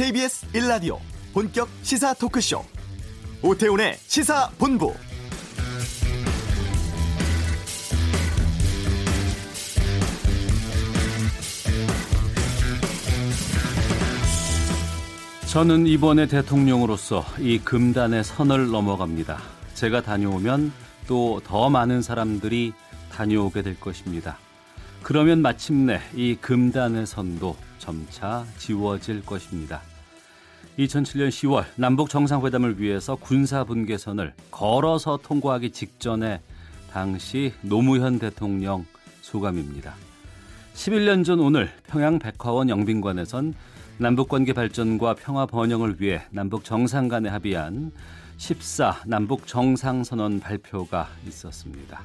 KBS 1라디오 본격 시사 토크쇼 오태훈의 시사본부 저는 이번에 대통령으로서 이 금단의 선을 넘어갑니다. 제가 다녀오면 또 더 많은 사람들이 다녀오게 될 것입니다. 그러면 마침내 이 금단의 선도 점차 지워질 것입니다. 2007년 10월 남북 정상회담을 위해서 군사 분계선을 걸어서 통과하기 직전에 당시 노무현 대통령 소감입니다. 11년 전 오늘 평양 백화원 영빈관에선 남북관계 발전과 평화 번영을 위해 남북 정상 간에 합의한 14 남북 정상선언 발표가 있었습니다.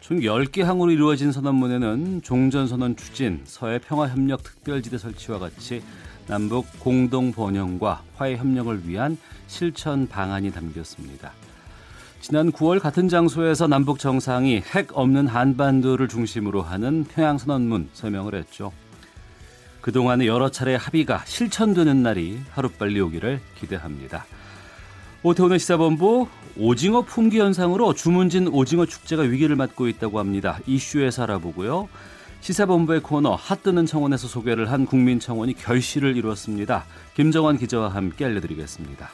총 10개 항으로 이루어진 선언문에는 종전선언 추진, 서해 평화협력 특별지대 설치와 같이 남북 공동 번영과 화해 협력을 위한 실천 방안이 담겼습니다. 지난 9월 같은 장소에서 남북 정상이 핵 없는 한반도를 중심으로 하는 평양선언문 서명을 했죠. 그동안의 여러 차례 합의가 실천되는 날이 하루빨리 오기를 기대합니다. 오태훈의 시사본부 오징어 품귀 현상으로 주문진 오징어 축제가 위기를 맞고 있다고 합니다. 이슈에서 알아보고요. 시사본부의 코너 핫뜨는 청원에서 소개를 한 국민청원이 결실을 이루었습니다. 김정환 기자와 함께 알려드리겠습니다.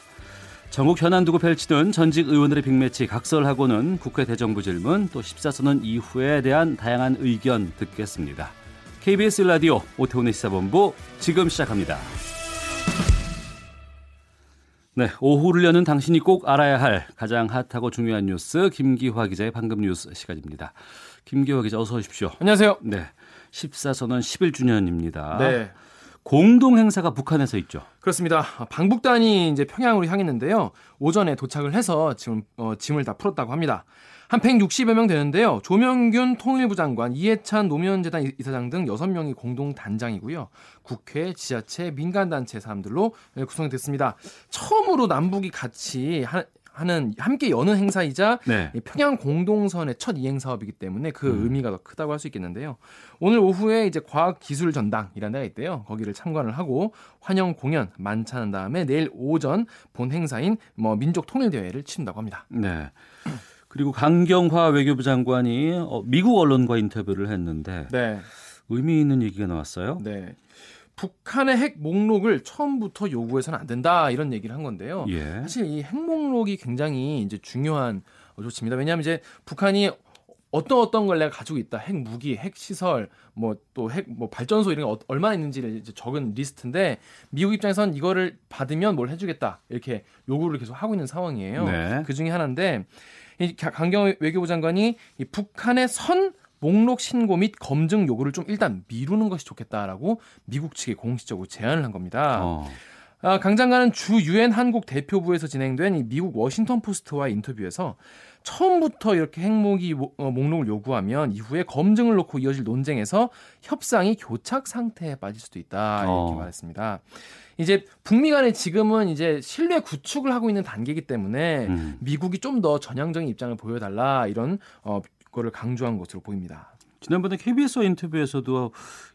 전국 현안 두고 펼치는 전직 의원들의 빅매치 각설하고는 국회 대정부 질문 또 14선언 이후에 대한 다양한 의견 듣겠습니다. KBS 라디오 오태훈의 시사본부 지금 시작합니다. 네, 오후를 여는 당신이 꼭 알아야 할 가장 핫하고 중요한 뉴스 김기화 기자의 방금 뉴스 시간입니다. 김기화 기자 어서 오십시오. 안녕하세요. 네. 14선언 11주년입니다. 네. 공동 행사가 북한에서 있죠. 그렇습니다. 방북단이 이제 평양으로 향했는데요. 오전에 도착을 해서 지금 어, 짐을 다 풀었다고 합니다. 한 160여 명 되는데요. 조명균 통일부 장관, 이해찬 노무현재단 이사장 등 6명이 공동 단장이고요. 국회, 지자체, 민간단체 사람들로 구성이 됐습니다. 처음으로 남북이 같이 한, 하는 함께 여는 행사이자 네. 평양 공동선의 첫 이행 사업이기 때문에 그 음. 의미가 더 크다고 할 수 있겠는데요. 오늘 오후에 이제 과학기술 전당이라는 데가 있대요. 거기를 참관을 하고 환영 공연 만찬한 다음에 내일 오전 본 행사인 뭐 민족 통일 대회를 치른다고 합니다. 네. 그리고 강경화 외교부 장관이 어, 미국 언론과 인터뷰를 했는데 네. 의미 있는 얘기가 나왔어요. 네. 북한의 핵 목록을 처음부터 요구해서는 안 된다 이런 얘기를 한 건데요. 예. 사실 이 핵 목록이 굉장히 이제 중요한 조치입니다. 왜냐하면 이제 북한이 어떤 어떤 걸 내가 가지고 있다. 핵 무기, 핵 시설, 뭐 또 핵 뭐 발전소 이런 게 어, 얼마나 있는지를 이제 적은 리스트인데 미국 입장에선 이거를 받으면 뭘 해주겠다 이렇게 요구를 계속 하고 있는 상황이에요. 네. 그 중에 하나인데 이 강경 외교부 장관이 이 북한의 선 목록 신고 및 검증 요구를 좀 일단 미루는 것이 좋겠다라고 미국 측에 공식적으로 제안을 한 겁니다. 어. 아, 강 장관은 주 유엔 한국 대표부에서 진행된 이 미국 워싱턴 포스트와의 인터뷰에서 처음부터 이렇게 핵무기 어, 목록을 요구하면 이후에 검증을 놓고 이어질 논쟁에서 협상이 교착 상태에 빠질 수도 있다 이렇게 어. 말했습니다. 이제 북미 간에 지금은 이제 신뢰 구축을 하고 있는 단계이기 때문에 음. 미국이 좀 더 전향적인 입장을 보여달라 이런 어 거를 강조한 것으로 보입니다. 지난번에 KBS 인터뷰에서도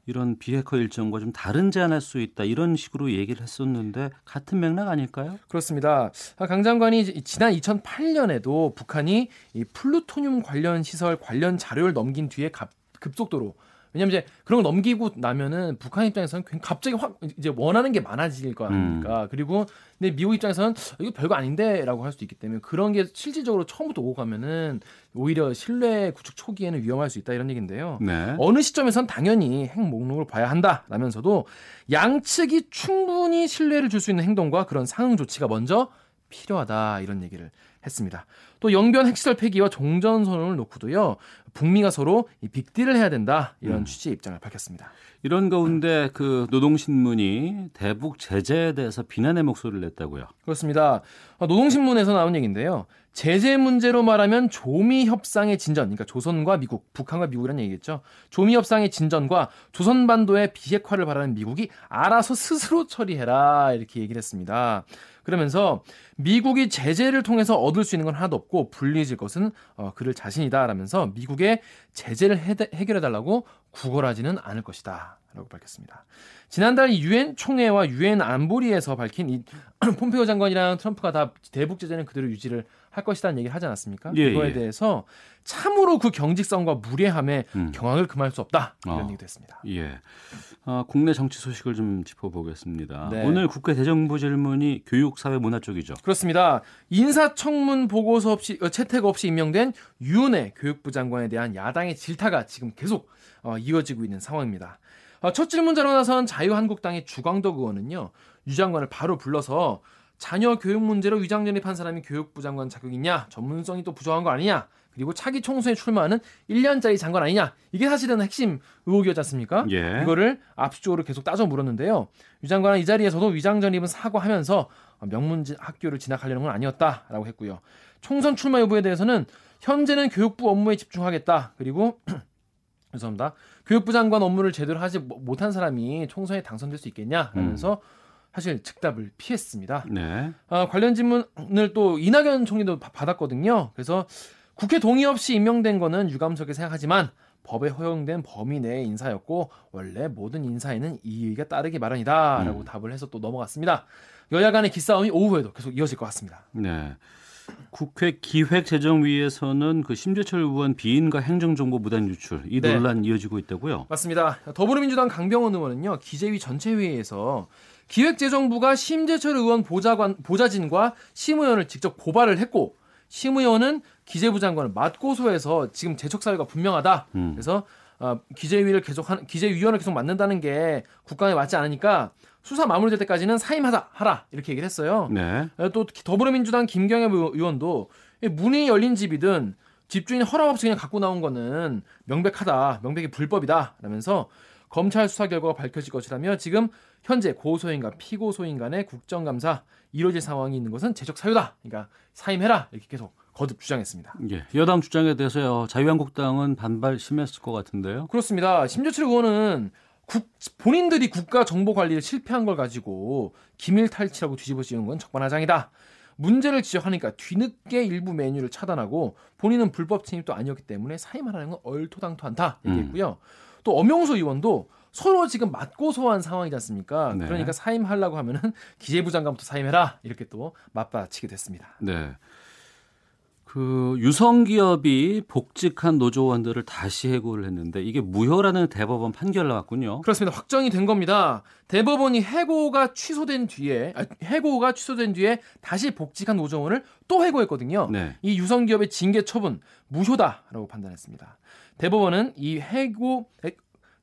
이런 비핵화 일정과 좀 다른 제안할 수 있다 이런 식으로 얘기를 했었는데 같은 맥락 아닐까요? 그렇습니다. 강 장관이 지난 2008년에도 북한이 이 플루토늄 관련 시설 관련 자료를 넘긴 뒤에 급속도로 왜냐면 이제 그런 걸 넘기고 나면은 북한 입장에서는 갑자기 확 이제 원하는 게 많아질 거 아닙니까? 음. 그리고 근데 미국 입장에서는 이거 별거 아닌데라고 할수 있기 때문에 그런 게 실질적으로 처음부터 오고 가면은 오히려 신뢰 구축 초기에는 위험할 수 있다 이런 얘기인데요. 네. 어느 시점에선 당연히 핵 목록을 봐야 한다라면서도 양측이 충분히 신뢰를 줄 수 있는 행동과 그런 상응 조치가 먼저 필요하다 이런 얘기를 했습니다. 또 영변 핵시설 폐기와 종전 선언을 놓고도요. 북미가 서로 이 빅딜을 해야 된다 이런 음. 취지의 입장을 밝혔습니다. 이런 가운데 그 노동신문이 대북 제재에 대해서 비난의 목소리를 냈다고요. 그렇습니다. 노동신문에서 나온 얘기인데요. 제재 문제로 말하면 조미 협상의 진전, 그러니까 조선과 미국, 북한과 미국이라는 얘기겠죠. 조미 협상의 진전과 조선 반도의 비핵화를 바라는 미국이 알아서 스스로 처리해라 이렇게 얘기를 했습니다. 그러면서 미국이 제재를 통해서 얻을 수 있는 건 하나도 없고 불리해질 것은 어, 그를 자신이다라면서 미국의 제재를 해결해 달라고 구걸하지는 않을 것이다. 라고 밝혔습니다. 지난달 유엔 총회와 유엔 안보리에서 밝힌 이 폼페오 장관이랑 트럼프가 다 대북 제재는 그대로 유지를 할 것이라는 얘기를 하지 않았습니까? 예, 그거에 예. 대해서 참으로 그 경직성과 무례함에 음. 경악을 금할 수 없다 이런 어. 얘기도 했습니다. 예. 어, 국내 정치 소식을 좀 짚어보겠습니다. 네. 오늘 국회 대정부 질문이 교육, 사회, 문화 쪽이죠. 그렇습니다. 인사청문 보고서 없이 어, 채택 없이 임명된 유은혜 교육부 장관에 대한 야당의 질타가 지금 계속 어, 이어지고 있는 상황입니다. 어, 첫 질문자로 나선 자유한국당의 주광덕 의원은요 유 장관을 바로 불러서 자녀 교육 문제로 위장 전입한 사람이 교육부 장관 자격 있냐 전문성이 또 부족한 거 아니냐 그리고 차기 총선에 출마하는 1년짜리 장관 아니냐 이게 사실은 핵심 의혹이었지 않습니까? 예. 이거를 압축적으로 계속 따져 물었는데요. 유 장관은 이 자리에서도 위장 전입은 사과하면서 명문 학교를 진학하려는 건 아니었다라고 했고요. 총선 출마 여부에 대해서는 현재는 교육부 업무에 집중하겠다. 그리고 죄송합니다. 교육부 장관 업무를 제대로 하지 못한 사람이 총선에 당선될 수 있겠냐라면서 사실 즉답을 피했습니다. 네. 아, 관련 질문을 또 이낙연 총리도 바- 받았거든요. 그래서 국회 동의 없이 임명된 거는 유감스럽게 생각하지만 법에 허용된 범위 내의 인사였고 원래 모든 인사에는 이의가 따르기 마련이다라고 음. 답을 해서 또 넘어갔습니다. 여야 간의 기싸움이 오후에도 계속 이어질 것 같습니다. 네. 국회 기획재정위에서는 그 심재철 의원 비인가 행정정보 무단 유출 이 네. 논란 이어지고 있다고요? 맞습니다. 더불어민주당 강병원 의원은요 기재위 전체 회의에서 기획재정부가 심재철 의원 보좌관 보좌진과 심 의원을 직접 고발을 했고 심 의원은 기재부 장관을 맞고소해서 지금 재촉 사유가 분명하다. 음. 그래서 어, 기재위를 계속 한 기재위원을 계속 맡는다는 게 국감에 맞지 않으니까 수사 마무리될 때까지는 사임하자 하라 이렇게 얘기를 했어요. 네. 어, 또 더불어민주당 김경엽 의원도 이 문이 열린 집이든 집주인 허락 없이 그냥 갖고 나온 거는 명백하다, 명백히 불법이다 라면서 검찰 수사 결과가 밝혀질 것이라며 지금 현재 고소인과 피고소인 간의 국정감사 이루어질 상황이 있는 것은 제적 사유다. 그러니까 사임해라 이렇게 계속 거듭 주장했습니다. 예. 여당 주장에 대해서요. 자유한국당은 반발 심했을 것 같은데요. 그렇습니다. 심재철 의원은 국- 본인들이 국가 정보 관리를 실패한 걸 가지고 기밀 탈취라고 뒤집어 씌우는 건 적반하장이다. 문제를 지적하니까 뒤늦게 일부 메뉴를 차단하고 본인은 불법 침입도 아니었기 때문에 사임하라는 건 얼토당토한다 얘기했고요. 또 엄영수 의원도 서로 지금 맞고소한 상황이지 않습니까? 네. 그러니까 사임하려고 하면은 기재부 장관부터 사임해라 이렇게 또 맞받아치게 됐습니다. 네. 그 유성기업이 복직한 노조원들을 다시 해고를 했는데 이게 무효라는 대법원 판결 나왔군요. 그렇습니다. 확정이 된 겁니다. 대법원이 해고가 취소된 뒤에 아, 해고가 취소된 뒤에 다시 복직한 노조원을 또 해고했거든요. 네. 이 유성기업의 징계 처분 무효다라고 판단했습니다. 대법원은 이 해고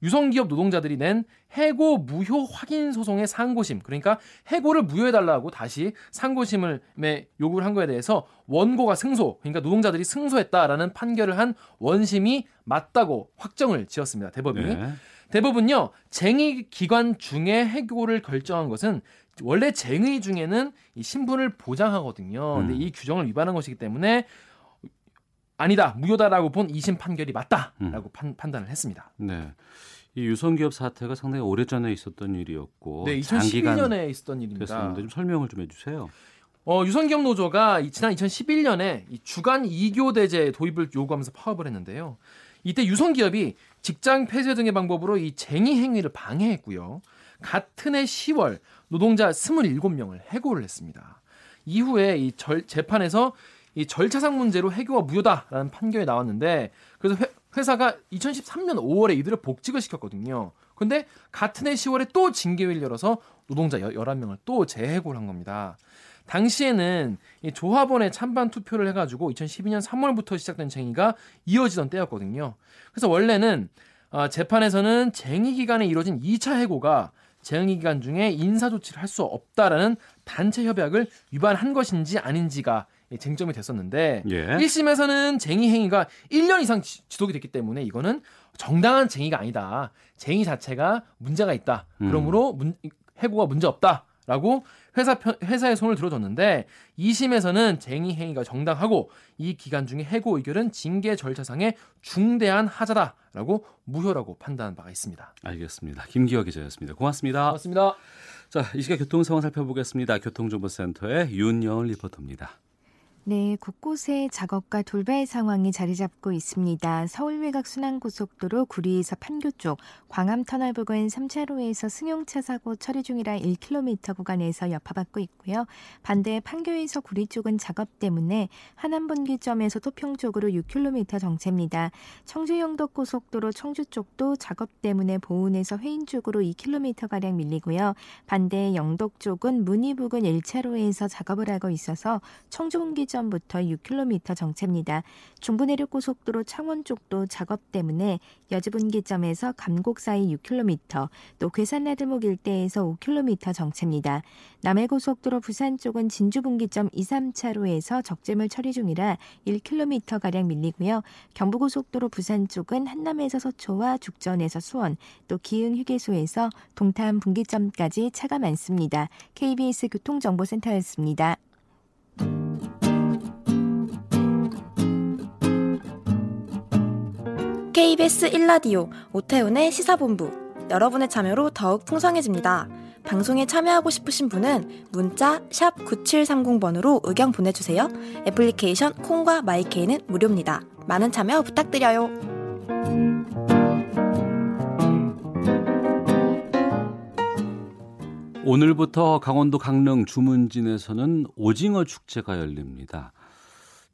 유성기업 노동자들이 낸 해고 무효 확인 소송의 상고심 그러니까 해고를 무효해달라고 다시 상고심을 매- 요구를 한 거에 대해서 원고가 승소 그러니까 노동자들이 승소했다라는 판결을 한 원심이 맞다고 확정을 지었습니다. 대법원이 네. 대법은요 쟁의 기관 중에 해고를 결정한 것은 원래 쟁의 중에는 이 신분을 보장하거든요. 근데 음. 이 규정을 위반한 것이기 때문에 아니다 무효다라고 본 2심 판결이 맞다라고 판, 판단을 했습니다. 네. 이 유성기업 사태가 상당히 오래전에 있었던 일이었고 네, 장기간 2011년에 있었던 일입니다. 됐었는데 좀 설명을 좀 해주세요. 어, 유성기업 노조가 이- 지난 2011년에 이 주간 이교 대제 도입을 요구하면서 파업을 했는데요. 이때 유성기업이 직장 폐쇄 등의 방법으로 이 쟁의 행위를 방해했고요. 같은 해 10월 노동자 27명을 해고를 했습니다. 이후에 이 절, 재판에서 이 절차상 문제로 해고가 무효다라는 판결이 나왔는데 그래서 회, 회사가 2013년 5월에 이들을 복직을 시켰거든요. 근데 같은 해 10월에 또 징계위를 열어서 노동자 11명을 또 재해고를 한 겁니다. 당시에는 이 조합원의 찬반 투표를 해가지고 2012년 3월부터 시작된 쟁의가 이어지던 때였거든요. 그래서 원래는 어, 재판에서는 쟁의 기간에 이루어진 2차 해고가 쟁의 기간 중에 인사 조치를 할 수 없다라는 단체 협약을 위반한 것인지 아닌지가 쟁점이 됐었는데 예. 1심에서는 쟁의 행위가 1년 이상 지- 지속이 됐기 때문에 이거는 정당한 쟁의가 아니다. 쟁의 자체가 문제가 있다. 음. 그러므로 문- 해고가 문제 없다. 라고 회사 편, 회사의 손을 들어줬는데 2심에서는 쟁의 행위가 정당하고 이 기간 중에 해고 의결은 징계 절차상의 중대한 하자다라고 무효라고 판단한 바가 있습니다. 알겠습니다. 김기혁 기자였습니다. 고맙습니다. 고맙습니다. 자, 이 시각 교통 상황 살펴보겠습니다. 교통정보센터의 윤여은 리포터입니다. 네, 곳곳에 작업과 돌발 상황이 자리 잡고 있습니다. 서울 외곽 순환고속도로 구리에서 판교 쪽, 광암 터널 부근 3차로에서 승용차 사고 처리 중이라 1km 구간에서 여파받고 있고요. 반대 판교에서 구리 쪽은 작업 때문에 하남 분기점에서 토평 쪽으로 6km 정체입니다. 청주 영덕 고속도로 청주 쪽도 작업 때문에 보은에서 회인 쪽으로 2km 가량 밀리고요. 반대 영덕 쪽은 문희 부근 1차로에서 작업을 하고 있어서 청주 분기 시점부터 6km 정체입니다. 중부내륙고속도로 창원 쪽도 작업 때문에 여주분기점에서 감곡 사이 6km, 또 괴산나들목 일대에서 5km 정체입니다. 남해고속도로 부산 쪽은 진주분기점 2, 3차로에서 적재물 처리 중이라 1km가량 밀리고요. 경부고속도로 부산 쪽은 한남에서 서초와 죽전에서 수원, 또 기흥 휴게소에서 동탄 분기점까지 차가 많습니다. KBS 교통정보센터였습니다. KBS 1라디오 오태훈의 시사본부 여러분의 참여로 더욱 풍성해집니다. 방송에 참여하고 싶으신 분은 문자 9730번으로 의견 보내주세요. 애플리케이션 콩과 마이케이는 무료입니다. 많은 참여 부탁드려요. 오늘부터 강원도 강릉 주문진에서는 오징어 축제가 열립니다.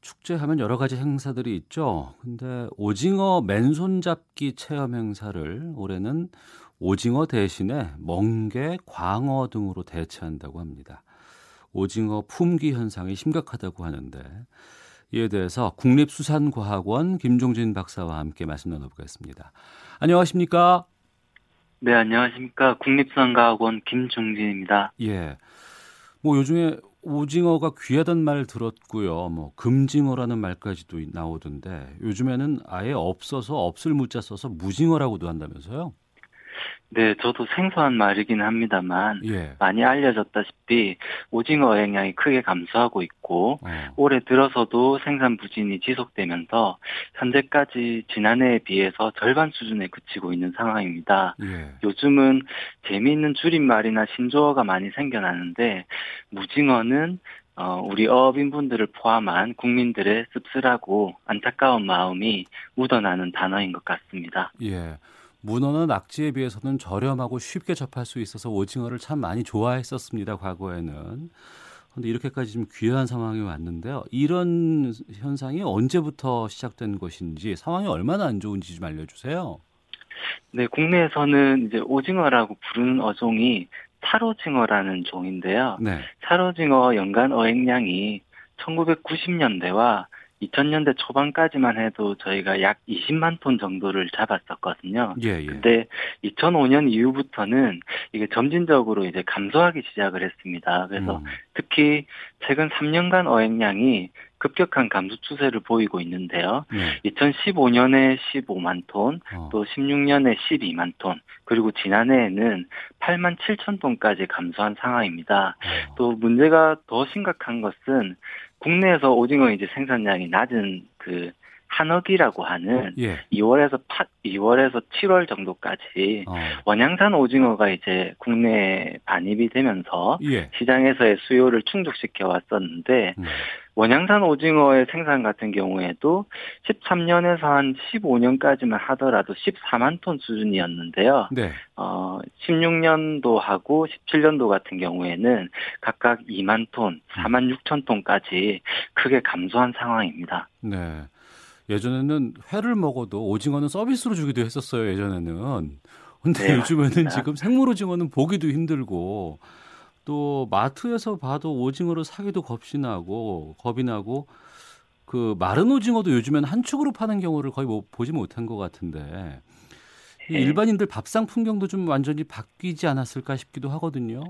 축제하면 여러 가지 행사들이 있죠. 근데 오징어 맨손 잡기 체험 행사를 올해는 오징어 대신에 멍게, 광어 등으로 대체한다고 합니다. 오징어 품귀 현상이 심각하다고 하는데 이에 대해서 국립수산과학원 김종진 박사와 함께 말씀 나눠보겠습니다. 안녕하십니까? 네, 안녕하십니까. 국립수산과학원 김종진입니다. 예. 뭐 요즘에 오징어가 귀하단 말 들었고요. 뭐 금징어라는 말까지도 나오던데 요즘에는 아예 없어서 없을 무자 써서 무징어라고도 한다면서요? 네, 저도 생소한 말이긴 합니다만 예. 많이 알려졌다시피 오징어 어획량이 크게 감소하고 있고 어. 올해 들어서도 생산 부진이 지속되면서 현재까지 지난해에 비해서 절반 수준에 그치고 있는 상황입니다. 예. 요즘은 재미있는 줄임말이나 신조어가 많이 생겨나는데 무징어는 어, 우리 어업인분들을 포함한 국민들의 씁쓸하고 안타까운 마음이 묻어나는 단어인 것 같습니다. 예. 문어는 낙지에 비해서는 저렴하고 쉽게 접할 수 있어서 오징어를 참 많이 좋아했었습니다. 과거에는. 그런데 이렇게까지 좀 귀한 상황이 왔는데요. 이런 현상이 언제부터 시작된 것인지 상황이 얼마나 안 좋은지 좀 알려주세요. 네, 국내에서는 이제 오징어라고 부르는 어종이 차로징어라는 종인데요. 네. 차로징어 연간 어획량이 1990년대와 2000년대 초반까지만 해도 저희가 약 20만 톤 정도를 잡았었거든요. 예, 예. 근데 2005년 이후부터는 이게 점진적으로 이제 감소하기 시작을 했습니다. 그래서 음. 특히 최근 3년간 어획량이 급격한 감소 추세를 보이고 있는데요. 네. 2015년에 15만 톤, 어. 또 16년에 12만 톤, 그리고 지난해에는 8만 7천 톤까지 감소한 상황입니다. 어. 또 문제가 더 심각한 것은 국내에서 오징어 이제 생산량이 낮은 그 한억이라고 하는 예. 2월에서 8, 2월에서 7월 정도까지 어. 원양산 오징어가 이제 국내에 반입이 되면서 예. 시장에서의 수요를 충족시켜 왔었는데 음. 원양산 오징어의 생산 같은 경우에도 13년에서 한 15년까지만 하더라도 14만 톤 수준이었는데요. 네. 어, 16년도하고 17년도 같은 경우에는 각각 2만 톤, 4만 6천 톤까지 크게 감소한 상황입니다. 네. 예전에는 회를 먹어도 오징어는 서비스로 주기도 했었어요, 예전에는. 근데 네, 요즘에는 맞습니다. 지금 생물 오징어는 보기도 힘들고 또 마트에서 봐도 오징어를 사기도 겁이 나고 겁이 나고 그 마른 오징어도 요즘엔 한 축으로 파는 경우를 거의 뭐 보지 못한 것 같은데 이 네. 일반인들 밥상 풍경도 좀 완전히 바뀌지 않았을까 싶기도 하거든요.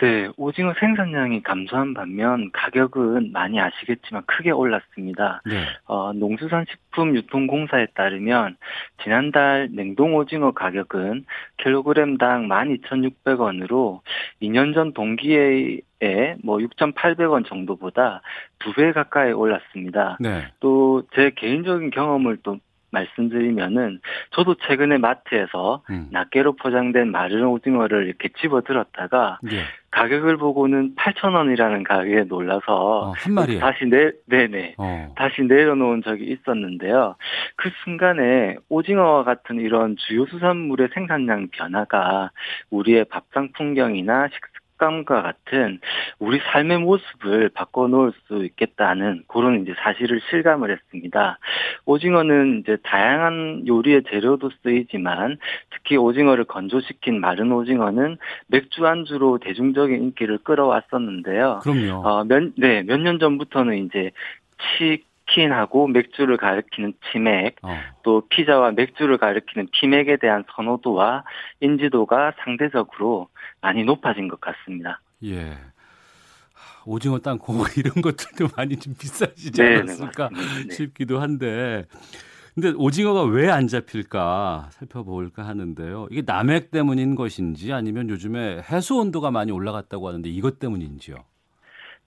네, 오징어 생산량이 감소한 반면 가격은 많이 아시겠지만 크게 올랐습니다. 네. 어, 농수산식품 유통공사에 따르면 지난달 냉동 오징어 가격은 킬로그램당 12,600원으로 2년 전 동기에 뭐 6,800원 정도보다 두 배 가까이 올랐습니다. 네. 또제 개인적인 경험을 또 말씀드리면은 저도 최근에 마트에서 음. 낱개로 포장된 마른 오징어를 이렇게 집어 들었다가 예. 가격을 보고는 8,000원이라는 가격에 놀라서 어, 한 마리에. 다시 내 네네 어. 다시 내려놓은 적이 있었는데요. 그 순간에 오징어와 같은 이런 주요 수산물의 생산량 변화가 우리의 밥상 풍경이나 식 감과 같은 우리 삶의 모습을 바꿔놓을 수 있겠다는 그런 이제 사실을 실감을 했습니다. 오징어는 이제 다양한 요리의 재료도 쓰이지만 특히 오징어를 건조시킨 마른 오징어는 맥주 안주로 대중적인 인기를 끌어왔었는데요. 그럼요. 어, 몇, 네, 몇 년 전부터는 이제 치 킨하고 맥주를 가리키는 치맥, 어. 또 피자와 맥주를 가리키는 피맥에 대한 선호도와 인지도가 상대적으로 많이 높아진 것 같습니다. 예. 하, 오징어 땅콩 이런 것들도 많이 좀 비싸지지 네, 네, 않았을까 맞습니다. 네. 싶기도 한데. 근데 오징어가 왜 안 잡힐까 살펴볼까 하는데요. 이게 남획 때문인 것인지 아니면 요즘에 해수 온도가 많이 올라갔다고 하는데 이것 때문인지요.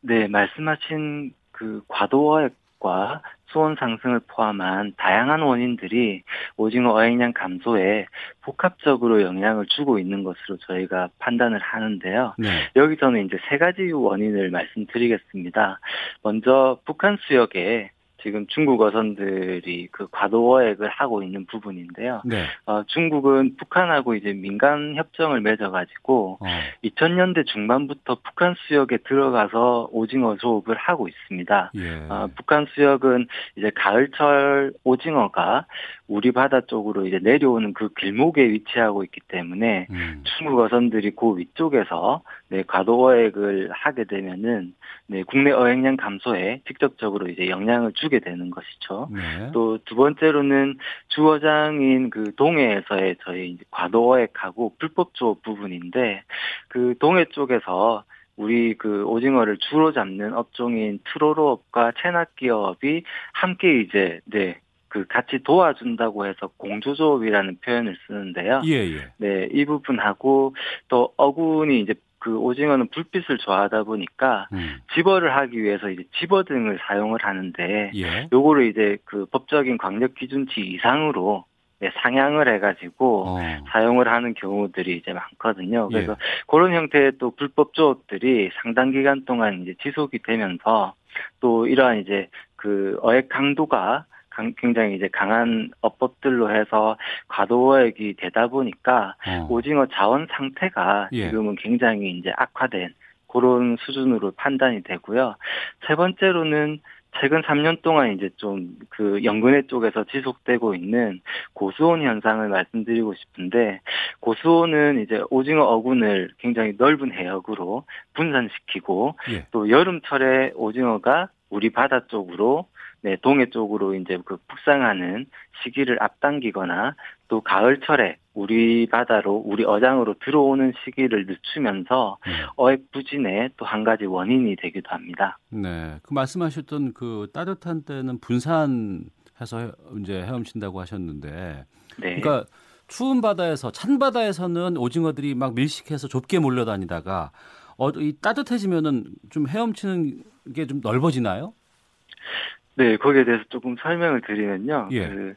네, 말씀하신 그 과도 어획과 수온 상승을 포함한 다양한 원인들이 오징어 어획량 감소에 복합적으로 영향을 주고 있는 것으로 저희가 판단을 하는데요. 네. 여기서는 이제 세 가지 원인을 말씀드리겠습니다. 먼저 북한 수역에 지금 중국 어선들이 그 과도어획을 하고 있는 부분인데요. 네. 어, 중국은 북한하고 이제 민간 협정을 맺어가지고 어. 2000년대 중반부터 북한 수역에 들어가서 오징어 조업을 하고 있습니다. 예. 어, 북한 수역은 이제 가을철 오징어가 우리 바다 쪽으로 이제 내려오는 그 길목에 위치하고 있기 때문에 음. 중국 어선들이 그 위쪽에서 네, 과도 어획을 하게 되면은 네, 국내 어획량 감소에 직접적으로 이제 영향을 주게 되는 것이죠. 네. 또두 번째로는 주어장인 그 동해에서의 저희 과도 어획하고 불법 조업 부분인데 그 동해 쪽에서 우리 그 오징어를 주로 잡는 업종인 트로로업과 채낚기업이 함께 이제 네. 그 같이 도와준다고 해서 공조조업이라는 표현을 쓰는데요. 예, 예. 네, 이 부분하고 또 어군이 이제 그 오징어는 불빛을 좋아하다 보니까 음. 집어를 하기 위해서 이제 집어 등을 사용을 하는데 예. 요거를 이제 그 법적인 광력 기준치 이상으로 네, 상향을 해가지고 어. 사용을 하는 경우들이 이제 많거든요. 예. 그래서 그런 형태의 또 불법 조업들이 상당 기간 동안 이제 지속이 되면서 또 이러한 이제 그 어획 강도가 강- 굉장히 이제 강한 어법들로 해서 과도어획이 되다 보니까 어. 오징어 자원 상태가 예. 지금은 굉장히 이제 악화된 그런 수준으로 판단이 되고요. 세 번째로는 최근 3년 동안 이제 좀 그 연근해 쪽에서 지속되고 있는 고수온 현상을 말씀드리고 싶은데 고수온은 이제 오징어 어군을 굉장히 넓은 해역으로 분산시키고 예. 또 여름철에 오징어가 우리 바다 쪽으로 네, 동해 쪽으로 이제 그 북상하는 시기를 앞당기거나 또 가을철에 우리 바다로 우리 어장으로 들어오는 시기를 늦추면서 음. 어획 부진의 또 한 가지 원인이 되기도 합니다. 네. 그 말씀하셨던 그 따뜻한 때는 분산해서 해- 이제 헤엄친다고 하셨는데 네. 그러니까 추운 바다에서 찬 바다에서는 오징어들이 막 밀식해서 좁게 몰려다니다가 어, 이 따뜻해지면은 좀 헤엄치는 게 좀 넓어지나요? 네, 거기에 대해서 조금 설명을 드리면요. 예. 그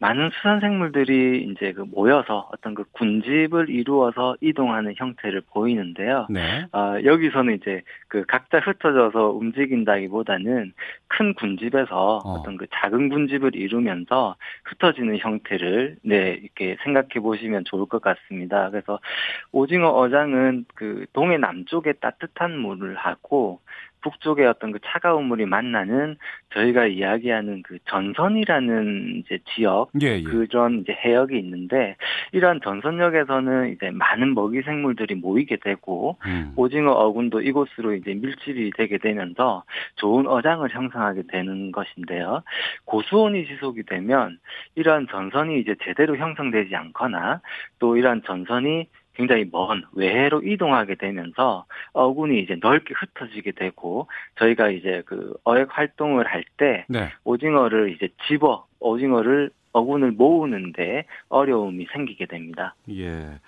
많은 수산 생물들이 이제 그 모여서 어떤 그 군집을 이루어서 이동하는 형태를 보이는데요. 네. 아, 여기서는 이제 그 각자 흩어져서 움직인다기보다는 큰 군집에서 어. 어. 떤그 작은 군집을 이루면서 흩어지는 형태를 네, 이렇게 생각해 보시면 좋을 것 같습니다. 그래서 오징어 어장은 그 동해 남쪽에 따뜻한 물을 하고 북쪽에 어떤 그 차가운 물이 만나는 저희가 이야기하는 그 전선이라는 이제 지역 예, 예. 그런 이제 해역이 있는데 이러한 전선역에서는 이제 많은 먹이 생물들이 모이게 되고 음. 오징어 어군도 이곳으로 이제 밀집이 되게 되면서 좋은 어장을 형성하게 되는 것인데요. 고수온이 지속이 되면 이러한 전선이 이제 제대로 형성되지 않거나 또 이러한 전선이 굉장히 먼 외해로 이동하게 되면서 어군이 이제 넓게 흩어지게 되고 저희가 이제 그 어획 활동을 할때 네. 오징어를 이제 집어 오징어를 어군을 모으는데 어려움이 생기게 됩니다. 예.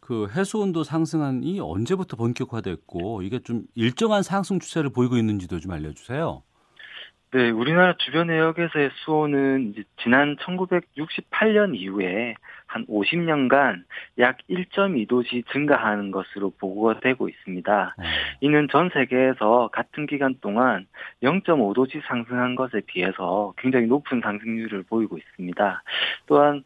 그 해수 온도 상승안이 언제부터 본격화됐고 이게 좀 일정한 상승 추세를 보이고 있는지도 좀 알려주세요. 네, 우리나라 주변 해역에서의 수온은 이제 지난 1968년 이후에 한 50년간 약 1.2도씩 증가하는 것으로 보고가 되고 있습니다. 어. 이는 전 세계에서 같은 기간 동안 0.5도씩 상승한 것에 비해서 굉장히 높은 상승률을 보이고 있습니다. 또한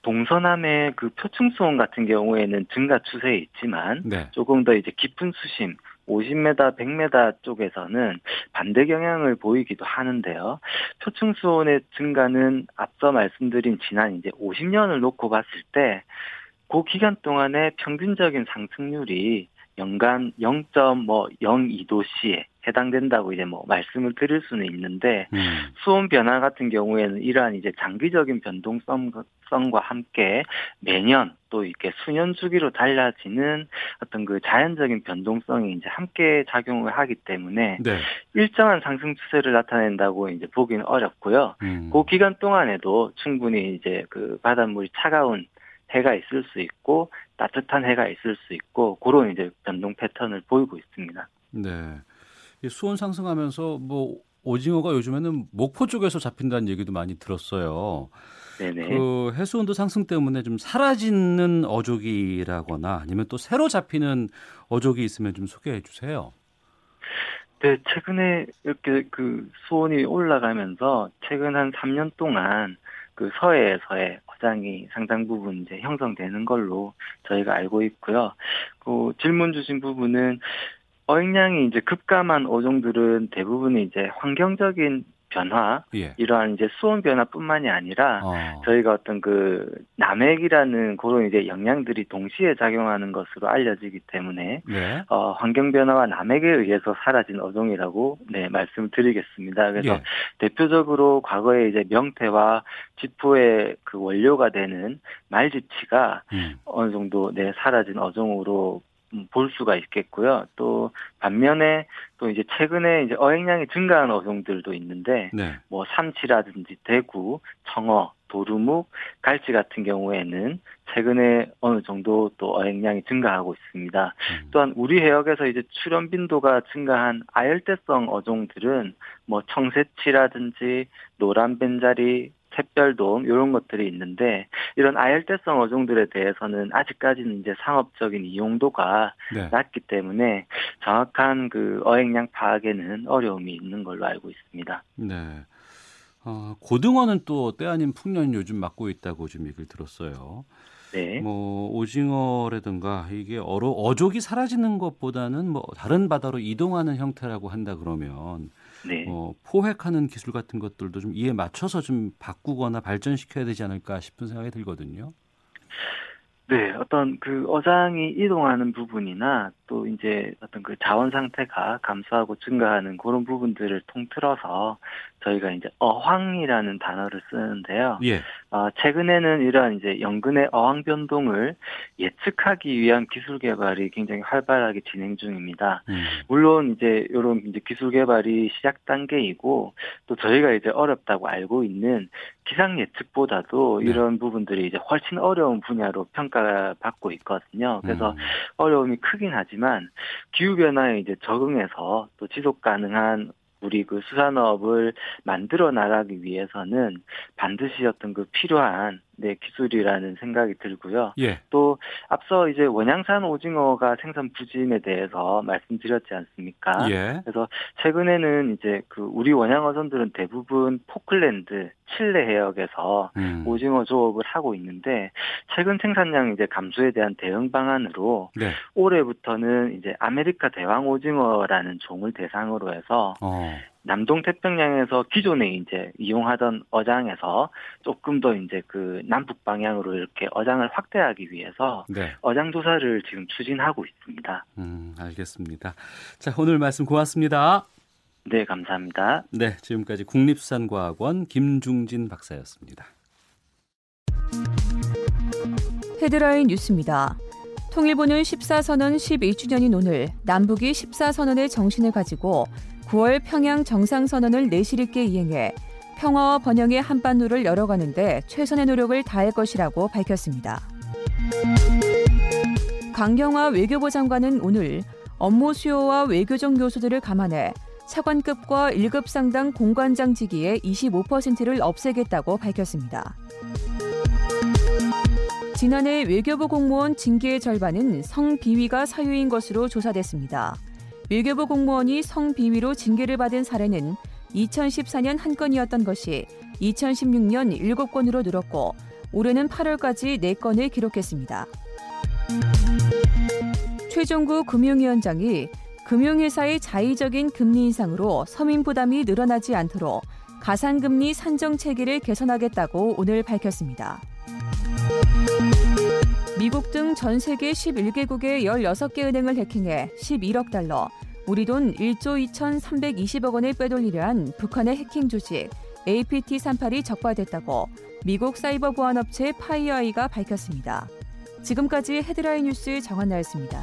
동서남의 그 표층 수온 같은 경우에는 증가 추세에 있지만 네. 조금 더 이제 깊은 수심 50m, 100m 쪽에서는 반대 경향을 보이기도 하는데요. 표층 수온의 증가는 앞서 말씀드린 지난 이제 50년을 놓고 봤을 때 그 기간 동안의 평균적인 상승률이 연간 0.02도씨에 해당된다고 이제 뭐 말씀을 드릴 수는 있는데 음. 수온 변화 같은 경우에는 이러한 이제 장기적인 변동성과 함께 매년 또 이렇게 수년 주기로 달라지는 어떤 그 자연적인 변동성이 이제 함께 작용을 하기 때문에 네. 일정한 상승 추세를 나타낸다고 이제 보기는 어렵고요. 음. 그 기간 동안에도 충분히 이제 그 바닷물이 차가운 해가 있을 수 있고 따뜻한 해가 있을 수 있고 그런 이제 변동 패턴을 보이고 있습니다. 네. 이 수온 상승하면서 뭐 오징어가 요즘에는 목포 쪽에서 잡힌다는 얘기도 많이 들었어요. 네네. 그 해수 온도 상승 때문에 좀 사라지는 어족이라거나 아니면 또 새로 잡히는 어족이 있으면 좀 소개해 주세요. 네, 최근에 이렇게 그 수온이 올라가면서 최근 한 3년 동안 그 서해에서의 어장이 상당 부분 이제 형성되는 걸로 저희가 알고 있고요. 그 질문 주신 부분은 어획량이 이제 급감한 어종들은 대부분 이제 환경적인 변화, 예. 이러한 이제 수온 변화뿐만이 아니라 어. 저희가 어떤 그 남핵이라는 그런 이제 영향들이 동시에 작용하는 것으로 알려지기 때문에 네. 어, 환경 변화와 남핵에 의해서 사라진 어종이라고 네 말씀드리겠습니다. 그래서 예. 대표적으로 과거에 이제 명태와 지포의 그 원료가 되는 말지치가 음. 어느 정도 네 사라진 어종으로 음, 볼 수가 있겠고요. 또 반면에 또 이제 최근에 이제 어획량이 증가한 어종들도 있는데 네. 뭐 삼치라든지 대구, 청어, 도루묵, 갈치 같은 경우에는 최근에 어느 정도 또 어획량이 증가하고 있습니다. 음. 또한 우리 해역에서 이제 출현 빈도가 증가한 아열대성 어종들은 뭐 청새치라든지 노란 벤자리, 샛별돔 이런 것들이 있는데 이런 아열대성 어종들에 대해서는 아직까지는 이제 상업적인 이용도가 네. 낮기 때문에 정확한 그 어획량 파악에는 어려움이 있는 걸로 알고 있습니다. 네. 어, 고등어는 또 때 아닌 풍년 요즘 맞고 있다고 좀 얘기를 들었어요. 네. 뭐 오징어라든가 이게 어로 어족이 사라지는 것보다는 뭐 다른 바다로 이동하는 형태라고 한다 그러면 네. 어, 포획하는 기술 같은 것들도 좀 이에 맞춰서 좀 바꾸거나 발전시켜야 되지 않을까 싶은 생각이 들거든요. 네, 어떤 그 어장이 이동하는 부분이나 또 이제 어떤 그 자원 상태가 감소하고 증가하는 그런 부분들을 통틀어서 저희가 이제 어황이라는 단어를 쓰는데요. 예. 어, 최근에는 이러한 이제 연근의 어황 변동을 예측하기 위한 기술 개발이 굉장히 활발하게 진행 중입니다. 음. 물론 이제 이런 이제 기술 개발이 시작 단계이고 또 저희가 이제 어렵다고 알고 있는 기상 예측보다도 네. 이런 부분들이 이제 훨씬 어려운 분야로 평가받고 있거든요. 그래서 음. 어려움이 크긴 하지만 기후 변화에 이제 적응해서 또 지속 가능한 우리 그 수산업을 만들어 나가기 위해서는 반드시 어떤 그 필요한 네 기술이라는 생각이 들고요. 예. 또 앞서 이제 원양산 오징어가 생산 부진에 대해서 말씀드렸지 않습니까? 예. 그래서 최근에는 이제 그 우리 원양어선들은 대부분 포클랜드, 칠레 해역에서 음. 오징어 조업을 하고 있는데 최근 생산량 이제 감소에 대한 대응 방안으로 네. 올해부터는 이제 아메리카 대왕 오징어라는 종을 대상으로 해서 어. 남동 태평양에서 기존에 이제 이용하던 어장에서 조금 더 이제 그 남북 방향으로 이렇게 어장을 확대하기 위해서 네. 어장 조사를 지금 추진하고 있습니다. 음, 알겠습니다. 자, 오늘 말씀 고맙습니다. 네, 감사합니다. 네, 지금까지 국립수산과학원 김중진 박사였습니다. 헤드라인 뉴스입니다. 통일부는 14선언 12주년인 오늘 남북이 14선언의 정신을 가지고 9월 평양 정상선언을 내실 있게 이행해 평화와 번영의 한반도를 열어가는데 최선의 노력을 다할 것이라고 밝혔습니다. 강경화 외교부 장관은 오늘 업무 수요와 외교적 요소들을 감안해 차관급과 1급 상당 공관장 직위의 25%를 없애겠다고 밝혔습니다. 지난해 외교부 공무원 징계의 절반은 성비위가 사유인 것으로 조사됐습니다. 외교부 공무원이 성비위로 징계를 받은 사례는 2014년 한 건이었던 것이 2016년 7건으로 늘었고 올해는 8월까지 4건을 기록했습니다. 최종구 금융위원장이 금융회사의 자의적인 금리 인상으로 서민 부담이 늘어나지 않도록 가상금리 산정 체계를 개선하겠다고 오늘 밝혔습니다. 미국 등 전 세계 11개국의 16개 은행을 해킹해 11억 달러, 우리 돈 1조 2,320억 원을 빼돌리려 한 북한의 해킹 조직 APT38이 적발됐다고 미국 사이버 보안 업체 파이어아이가 밝혔습니다. 지금까지 헤드라인 뉴스 정한나였습니다.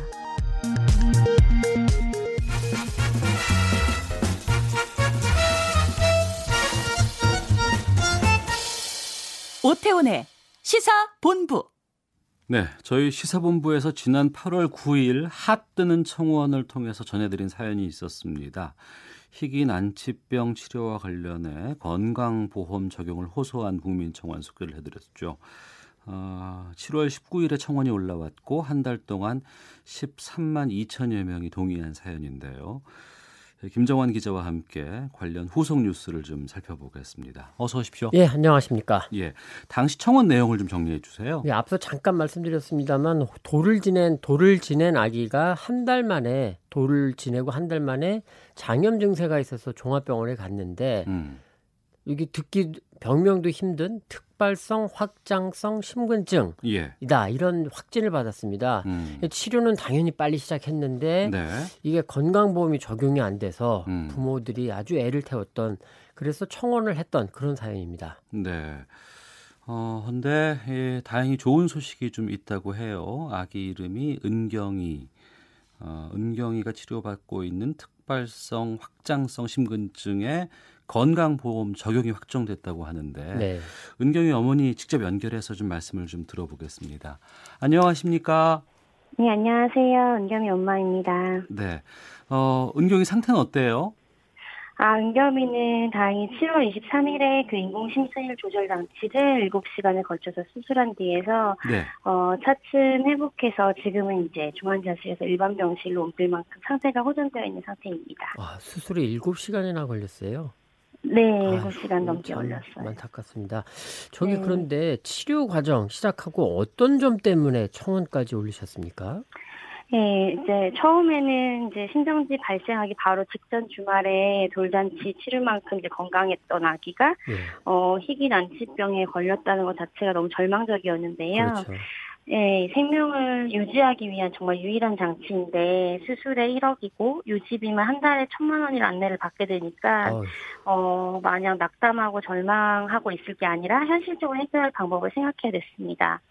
오태훈의 시사 본부. 네, 저희 시사본부에서 지난 8월 9일 핫 뜨는 청원을 통해서 전해드린 사연이 있었습니다. 희귀 난치병 치료와 관련해 건강보험 적용을 호소한 국민 청원 소개를 해드렸죠. 어, 7월 19일에 청원이 올라왔고 한 달 동안 13만 2천여 명이 동의한 사연인데요. 김정환 기자와 함께 관련 후속 뉴스를 좀 살펴보겠습니다. 어서 오십시오. 예, 안녕하십니까. 예, 당시 청원 내용을 좀 정리해 주세요. 예, 앞서 잠깐 말씀드렸습니다만 돌을 지낸 돌을 지낸 아기가 한 달 만에 돌을 지내고 한 달 만에 장염 증세가 있어서 종합병원에 갔는데 음. 여기 듣기 병명도 힘든 특발성 확장성 심근증이다 예. 이런 확진을 받았습니다. 음. 치료는 당연히 빨리 시작했는데 네. 이게 건강보험이 적용이 안 돼서 음. 부모들이 아주 애를 태웠던 그래서 청원을 했던 그런 사연입니다. 네. 어, 근데 예, 다행히 좋은 소식이 좀 있다고 해요. 아기 이름이 은경이. 어, 은경이가 치료받고 있는 특발성 확장성 심근증에 건강보험 적용이 확정됐다고 하는데 네. 은경이 어머니 직접 연결해서 좀 말씀을 좀 들어보겠습니다. 안녕하십니까? 네, 안녕하세요. 은경이 엄마입니다. 네. 어, 은경이 상태는 어때요? 아, 은겸이는 다행히 7월 23일에 그 인공심폐율 조절 장치를 7시간을 걸쳐서 수술한 뒤에서 네. 어, 차츰 회복해서 지금은 이제 중환자실에서 일반 병실로 옮길 만큼 상태가 호전되어 있는 상태입니다. 아, 수술이 7시간이나 걸렸어요? 네, 아, 7시간 넘게 걸렸어요. 안타깝습니다. 저기 네. 그런데 치료 과정 시작하고 어떤 점 때문에 청원까지 올리셨습니까? 네, 이제 처음에는 이제 신정지 발생하기 바로 직전 주말에 돌잔치 치료만큼 이제 건강했던 아기가 네. 어 희귀 난치병에 걸렸다는 것 자체가 너무 절망적이었는데요. 그렇죠. 네, 생명을 유지하기 위한 정말 유일한 장치인데 수술에 1억이고 유지비만 한 달에 천만 원일 안내를 받게 되니까 어이. 어 마냥 낙담하고 절망하고 있을 게 아니라 현실적으로 해결할 방법을 생각해야 됐습니다.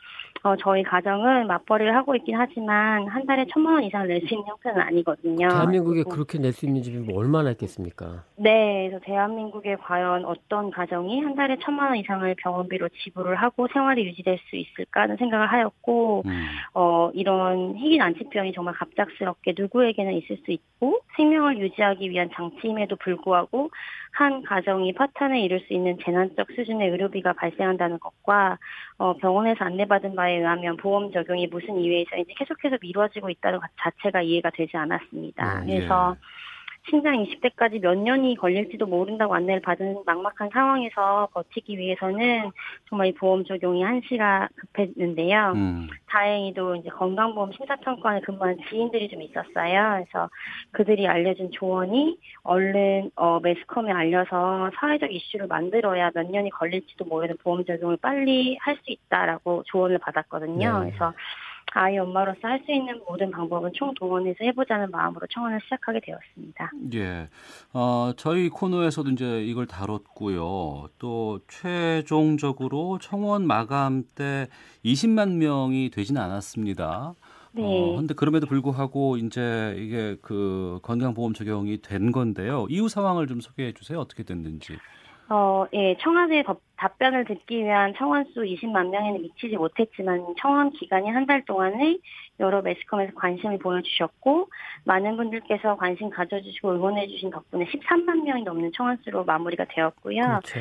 어, 저희 가정은 맞벌이를 하고 있긴 하지만 한 달에 천만 원 이상 낼 수 있는 형태는 아니거든요. 대한민국에 그렇게 낼 수 있는 집이 뭐 얼마나 있겠습니까? 네, 그래서 대한민국에 과연 어떤 가정이 한 달에 천만 원 이상을 병원비로 지불을 하고 생활이 유지될 수 있을까 하는 생각을 하였고, 음. 어, 이런 희귀 난치병이 정말 갑작스럽게 누구에게는 있을 수 있고, 생명을 유지하기 위한 장치임에도 불구하고, 한 가정이 파탄에 이를 수 있는 재난적 수준의 의료비가 발생한다는 것과 어, 병원에서 안내받은 바에 의하면 보험 적용이 무슨 이유에서 이제 계속해서 미뤄지고 있다는 것 자체가 이해가 되지 않았습니다. 네, 그래서 예. 신장 20대까지 몇 년이 걸릴지도 모른다고 안내를 받은 막막한 상황에서 버티기 위해서는 정말 이 보험 적용이 한시가 급했는데요. 음. 다행히도 이제 건강보험 심사평가원에 근무한 지인들이 좀 있었어요. 그래서 그들이 알려준 조언이 얼른 어, 매스컴에 알려서 사회적 이슈를 만들어야 몇 년이 걸릴지도 모르는 보험 적용을 빨리 할 수 있다라고 조언을 받았거든요. 네. 그래서 아이 엄마로서 할 수 있는 모든 방법은 총동원해서 해보자는 마음으로 청원을 시작하게 되었습니다. 예. 어, 저희 코너에서도 이제 이걸 다뤘고요. 또 최종적으로 청원 마감 때 20만 명이 되지는 않았습니다. 네. 어, 근데 그럼에도 불구하고 이제 이게 그 건강보험 적용이 된 건데요. 이후 상황을 좀 소개해 주세요. 어떻게 됐는지. 어, 예, 청와대 답변을 듣기 위한 청원 수 20만 명에는 미치지 못했지만 청원 기간이 한 달 동안에 여러 매스컴에서 관심을 보여주셨고 많은 분들께서 관심 가져주시고 응원해주신 덕분에 13만 명이 넘는 청원 수로 마무리가 되었고요. 그렇죠.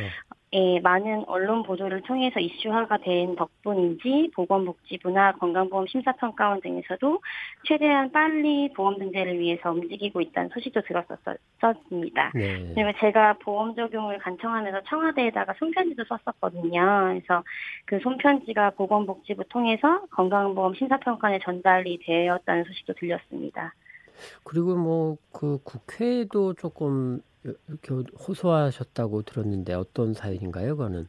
예, 많은 언론 보도를 통해서 이슈화가 된 덕분인지 보건복지부나 건강보험 심사평가원 등에서도 최대한 빨리 보험 등재를 위해서 움직이고 있다는 소식도 들었었습니다. 네. 그리고 제가 보험 적용을 간청하면서 청와대에다가 손편지도 썼었거든요. 그래서 그 손편지가 보건복지부 통해서 건강보험 심사평가원에 전달이 되었다는 소식도 들렸습니다. 그리고 뭐 그 국회에도 조금 이렇게 호소하셨다고 들었는데 어떤 사연인가요, 그거는?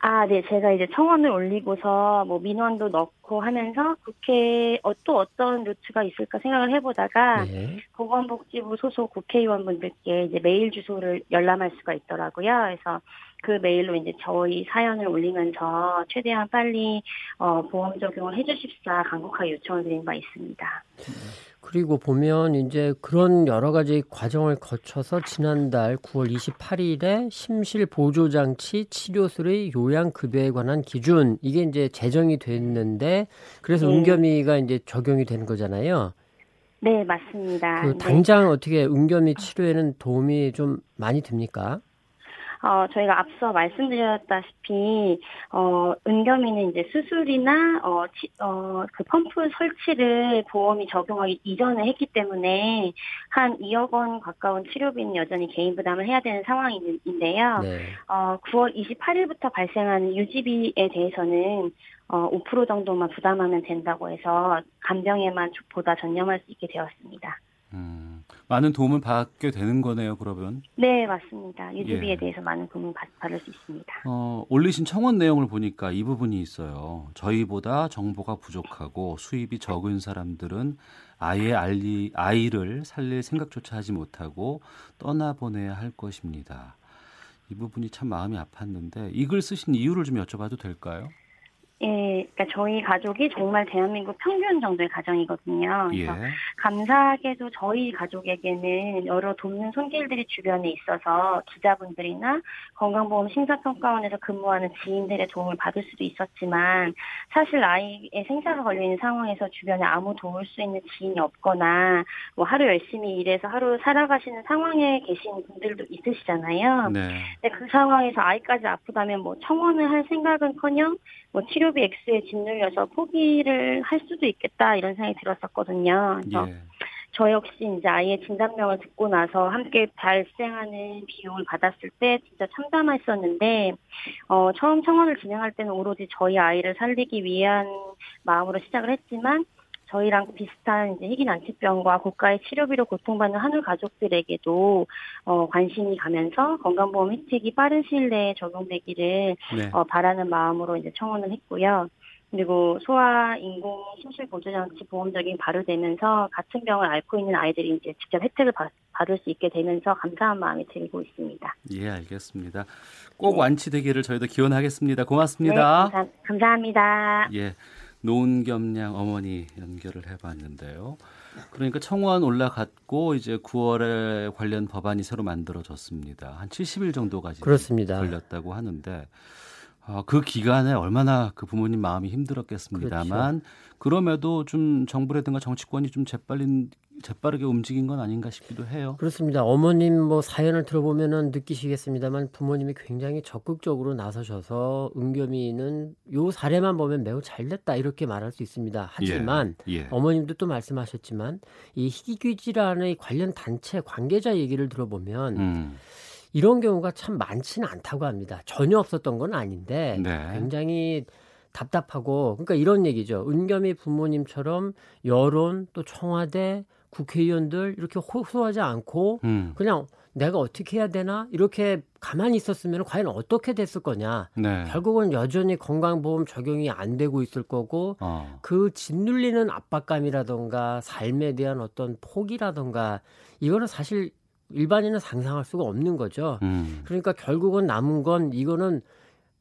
아, 네. 제가 이제 청원을 올리고서 뭐 민원도 넣고 하면서 국회 어, 또 어떤 루트가 있을까 생각을 해보다가 네. 보건복지부 소속 국회의원분들께 이제 메일 주소를 열람할 수가 있더라고요. 그래서 그 메일로 이제 저희 사연을 올리면서 최대한 빨리 어, 보험 적용을 해주십사 간곡하게 요청을 드린 바 있습니다. 그리고 보면 이제 그런 여러 가지 과정을 거쳐서 지난달 9월 28일에 심실 보조 장치 치료술의 요양 급여에 관한 기준 이게 이제 제정이 됐는데 그래서 네. 응겸이가 이제 적용이 된 거잖아요. 네, 맞습니다. 그 당장 네. 어떻게 응겸이 치료에는 도움이 좀 많이 됩니까? 어, 저희가 앞서 말씀드렸다시피, 어, 은겸이는 이제 수술이나, 어, 치, 어, 그 펌프 설치를 보험이 적용하기 이전에 했기 때문에 한 2억 원 가까운 치료비는 여전히 개인 부담을 해야 되는 상황인데요. 네. 어, 9월 28일부터 발생한 유지비에 대해서는 어, 5% 정도만 부담하면 된다고 해서 간병에만 보다 전념할 수 있게 되었습니다. 음, 많은 도움을 받게 되는 거네요, 그러면. 네, 맞습니다. 유지비에 예. 대해서 많은 도움을 받, 받을 수 있습니다. 어, 올리신 청원 내용을 보니까 이 부분이 있어요. 저희보다 정보가 부족하고 수입이 적은 사람들은 아예 알리, 아이를 살릴 생각조차 하지 못하고 떠나보내야 할 것입니다. 이 부분이 참 마음이 아팠는데 이 글 쓰신 이유를 좀 여쭤봐도 될까요? 예, 그러니까 저희 가족이 정말 대한민국 평균 정도의 가정이거든요. 그래서 예. 감사하게도 저희 가족에게는 여러 돕는 손길들이 주변에 있어서 기자분들이나 건강보험 심사평가원에서 근무하는 지인들의 도움을 받을 수도 있었지만 사실 아이의 생사가 걸리는 상황에서 주변에 아무 도울 수 있는 지인이 없거나 뭐 하루 열심히 일해서 하루 살아가시는 상황에 계신 분들도 있으시잖아요. 네. 근데 그 상황에서 아이까지 아프다면 뭐 청원을 할 생각은커녕 뭐 치료비 액수에 짓눌려서 포기를 할 수도 있겠다 이런 생각이 들었었거든요. 그래서 예. 저 역시 이제 아이의 진단명을 듣고 나서 함께 발생하는 비용을 받았을 때 진짜 참담했었는데 어 처음 청원을 진행할 때는 오로지 저희 아이를 살리기 위한 마음으로 시작을 했지만 저희랑 비슷한 이제 희귀 난치병과 고가의 치료비로 고통받는 한울 가족들에게도 어, 관심이 가면서 건강보험 혜택이 빠른 시일 내에 적용되기를 네. 어, 바라는 마음으로 이제 청원을 했고요. 그리고 소아 인공 심실 보조 장치 보험적인 발효되면서 같은 병을 앓고 있는 아이들이 이제 직접 혜택을 받, 받을 수 있게 되면서 감사한 마음이 들고 있습니다. 예, 알겠습니다. 꼭 네. 완치되기를 저희도 기원하겠습니다. 고맙습니다. 네, 감사, 감사합니다. 예. 노은겸양 어머니 연결을 해봤는데요. 그러니까 청원 올라갔고 이제 9월에 관련 법안이 새로 만들어졌습니다. 한 70일 정도가 그렇습니다. 걸렸다고 하는데 어, 그 기간에 얼마나 그 부모님 마음이 힘들었겠습니다만 그렇죠. 그럼에도 좀 정부라든가 정치권이 좀 재빨린 재빠르게 움직인 건 아닌가 싶기도 해요. 그렇습니다. 어머님 뭐 사연을 들어보면은 느끼시겠습니다만 부모님이 굉장히 적극적으로 나서셔서 은겸이는 요 사례만 보면 매우 잘 됐다 이렇게 말할 수 있습니다. 하지만 예, 예. 어머님도 또 말씀하셨지만 이 희귀 질환의 관련 단체 관계자 얘기를 들어보면 음. 이런 경우가 참 많지는 않다고 합니다. 전혀 없었던 건 아닌데 네. 굉장히 답답하고 그러니까 이런 얘기죠. 은겸이 부모님처럼 여론 또 청와대 국회의원들 이렇게 호소하지 않고 음. 그냥 내가 어떻게 해야 되나 이렇게 가만히 있었으면 과연 어떻게 됐을 거냐. 네. 결국은 여전히 건강보험 적용이 안 되고 있을 거고 어. 그 짓눌리는 압박감이라던가 삶에 대한 어떤 포기라던가 이거는 사실 일반인은 상상할 수가 없는 거죠. 음. 그러니까 결국은 남은 건 이거는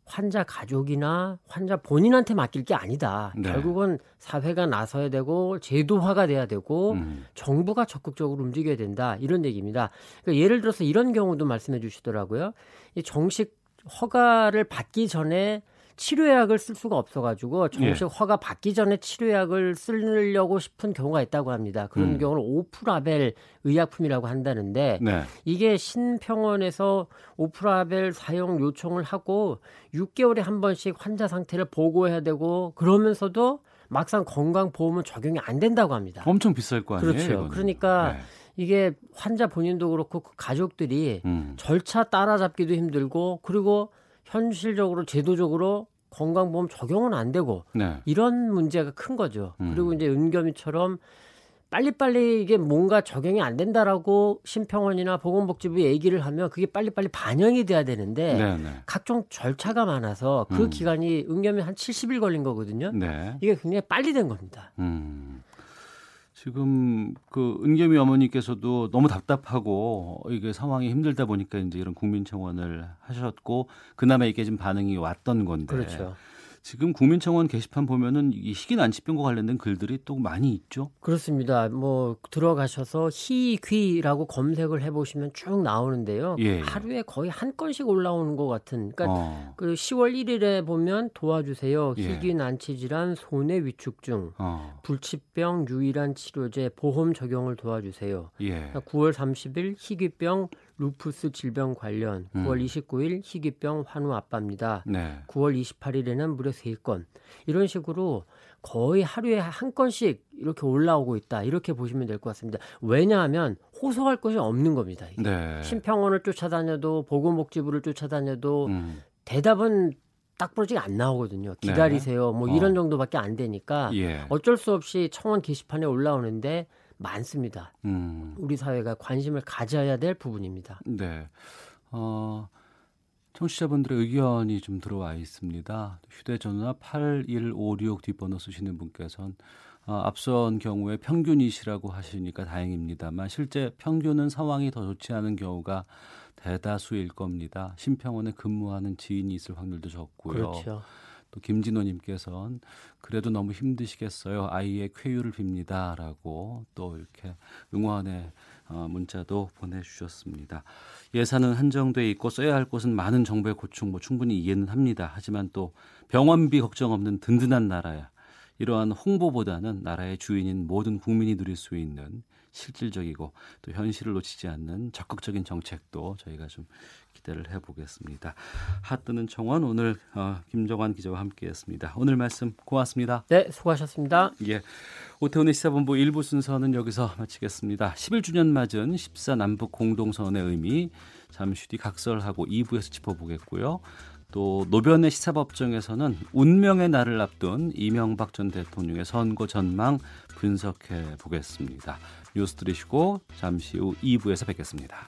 환자 가족이나 환자 본인한테 맡길 게 아니다. 네. 결국은 사회가 나서야 되고 제도화가 돼야 되고 음. 정부가 적극적으로 움직여야 된다. 이런 얘기입니다. 그러니까 예를 들어서 이런 경우도 말씀해 주시더라고요. 이 정식 허가를 받기 전에 치료약을 쓸 수가 없어가지고 정식 예. 허가 받기 전에 치료약을 쓰려고 싶은 경우가 있다고 합니다. 그런 음. 경우는 오프라벨 의약품이라고 한다는데 네. 이게 신평원에서 오프라벨 사용 요청을 하고 6개월에 한 번씩 환자 상태를 보고해야 되고 그러면서도 막상 건강보험은 적용이 안 된다고 합니다. 엄청 비쌀 거 아니에요? 그렇죠. 이거는. 그러니까 네. 이게 환자 본인도 그렇고 그 가족들이 음. 절차 따라잡기도 힘들고 그리고 현실적으로 제도적으로 건강보험 적용은 안 되고 네. 이런 문제가 큰 거죠. 음. 그리고 이제 은겸이처럼 빨리빨리 이게 뭔가 적용이 안 된다라고 심평원이나 보건복지부 얘기를 하면 그게 빨리빨리 반영이 돼야 되는데 네네. 네. 각종 절차가 많아서 그 음. 기간이 은겸이 한 70일 걸린 거거든요. 네. 이게 굉장히 빨리 된 겁니다. 음. 지금 그 은겸이 어머니께서도 너무 답답하고 이게 상황이 힘들다 보니까 이제 이런 국민 청원을 하셨고 그나마 이게 좀 반응이 왔던 건데. 그렇죠. 지금 국민청원 게시판 보면은 이 희귀 난치병과 관련된 글들이 또 많이 있죠. 그렇습니다. 뭐 들어가셔서 희귀라고 검색을 해보시면 쭉 나오는데요. 예. 하루에 거의 한 건씩 올라오는 것 같은. 그러니까 어. 그 10월 1일에 보면 도와주세요. 예. 희귀 난치 질환, 손해 위축증, 어. 불치병 유일한 치료제 보험 적용을 도와주세요. 예. 9월 30일 희귀병 루푸스 질병 관련 음. 9월 29일 희귀병 환우 아빠입니다. 네. 9월 28일에는 무려 3건. 이런 식으로 거의 하루에 한 건씩 이렇게 올라오고 있다. 이렇게 보시면 될 것 같습니다. 왜냐하면 호소할 것이 없는 겁니다. 네. 심평원을 쫓아다녀도 보건복지부를 쫓아다녀도 음. 대답은 딱 부러지게 안 나오거든요. 기다리세요. 네. 뭐 이런 어. 정도밖에 안 되니까 예. 어쩔 수 없이 청원 게시판에 올라오는데 많습니다. 음. 우리 사회가 관심을 가져야 될 부분입니다. 네. 어, 청취자분들의 의견이 좀 들어와 있습니다. 휴대전화 8156 뒷번호 쓰시는 분께서는 어, 앞선 경우에 평균이시라고 하시니까 다행입니다만 실제 평균은 상황이 더 좋지 않은 경우가 대다수일 겁니다. 심평원에 근무하는 지인이 있을 확률도 적고요. 그렇죠. 또 김진호님께서는 그래도 너무 힘드시겠어요. 아이의 쾌유를 빕니다라고 또 이렇게 응원의 어, 문자도 보내주셨습니다. 예산은 한정돼 있고 써야 할 곳은 많은 정부의 고충 뭐 충분히 이해는 합니다. 하지만 또 병원비 걱정 없는 든든한 나라야. 이러한 홍보보다는 나라의 주인인 모든 국민이 누릴 수 있는 실질적이고 또 현실을 놓치지 않는 적극적인 정책도 저희가 좀 기대를 해보겠습니다. 핫뜨는 청원 오늘 어, 김정환 기자와 함께했습니다. 오늘 말씀 고맙습니다. 네, 수고하셨습니다. 예, 오태훈의 시사본부 1부 순서는 여기서 마치겠습니다. 11주년 맞은 14 남북 공동선언의 의미 잠시 뒤 각설하고 2부에서 짚어보겠고요. 또 노변의 시사법정에서는 운명의 날을 앞둔 이명박 전 대통령의 선거 전망 분석해 보겠습니다. 뉴스 들으시고 잠시 후 2부에서 뵙겠습니다.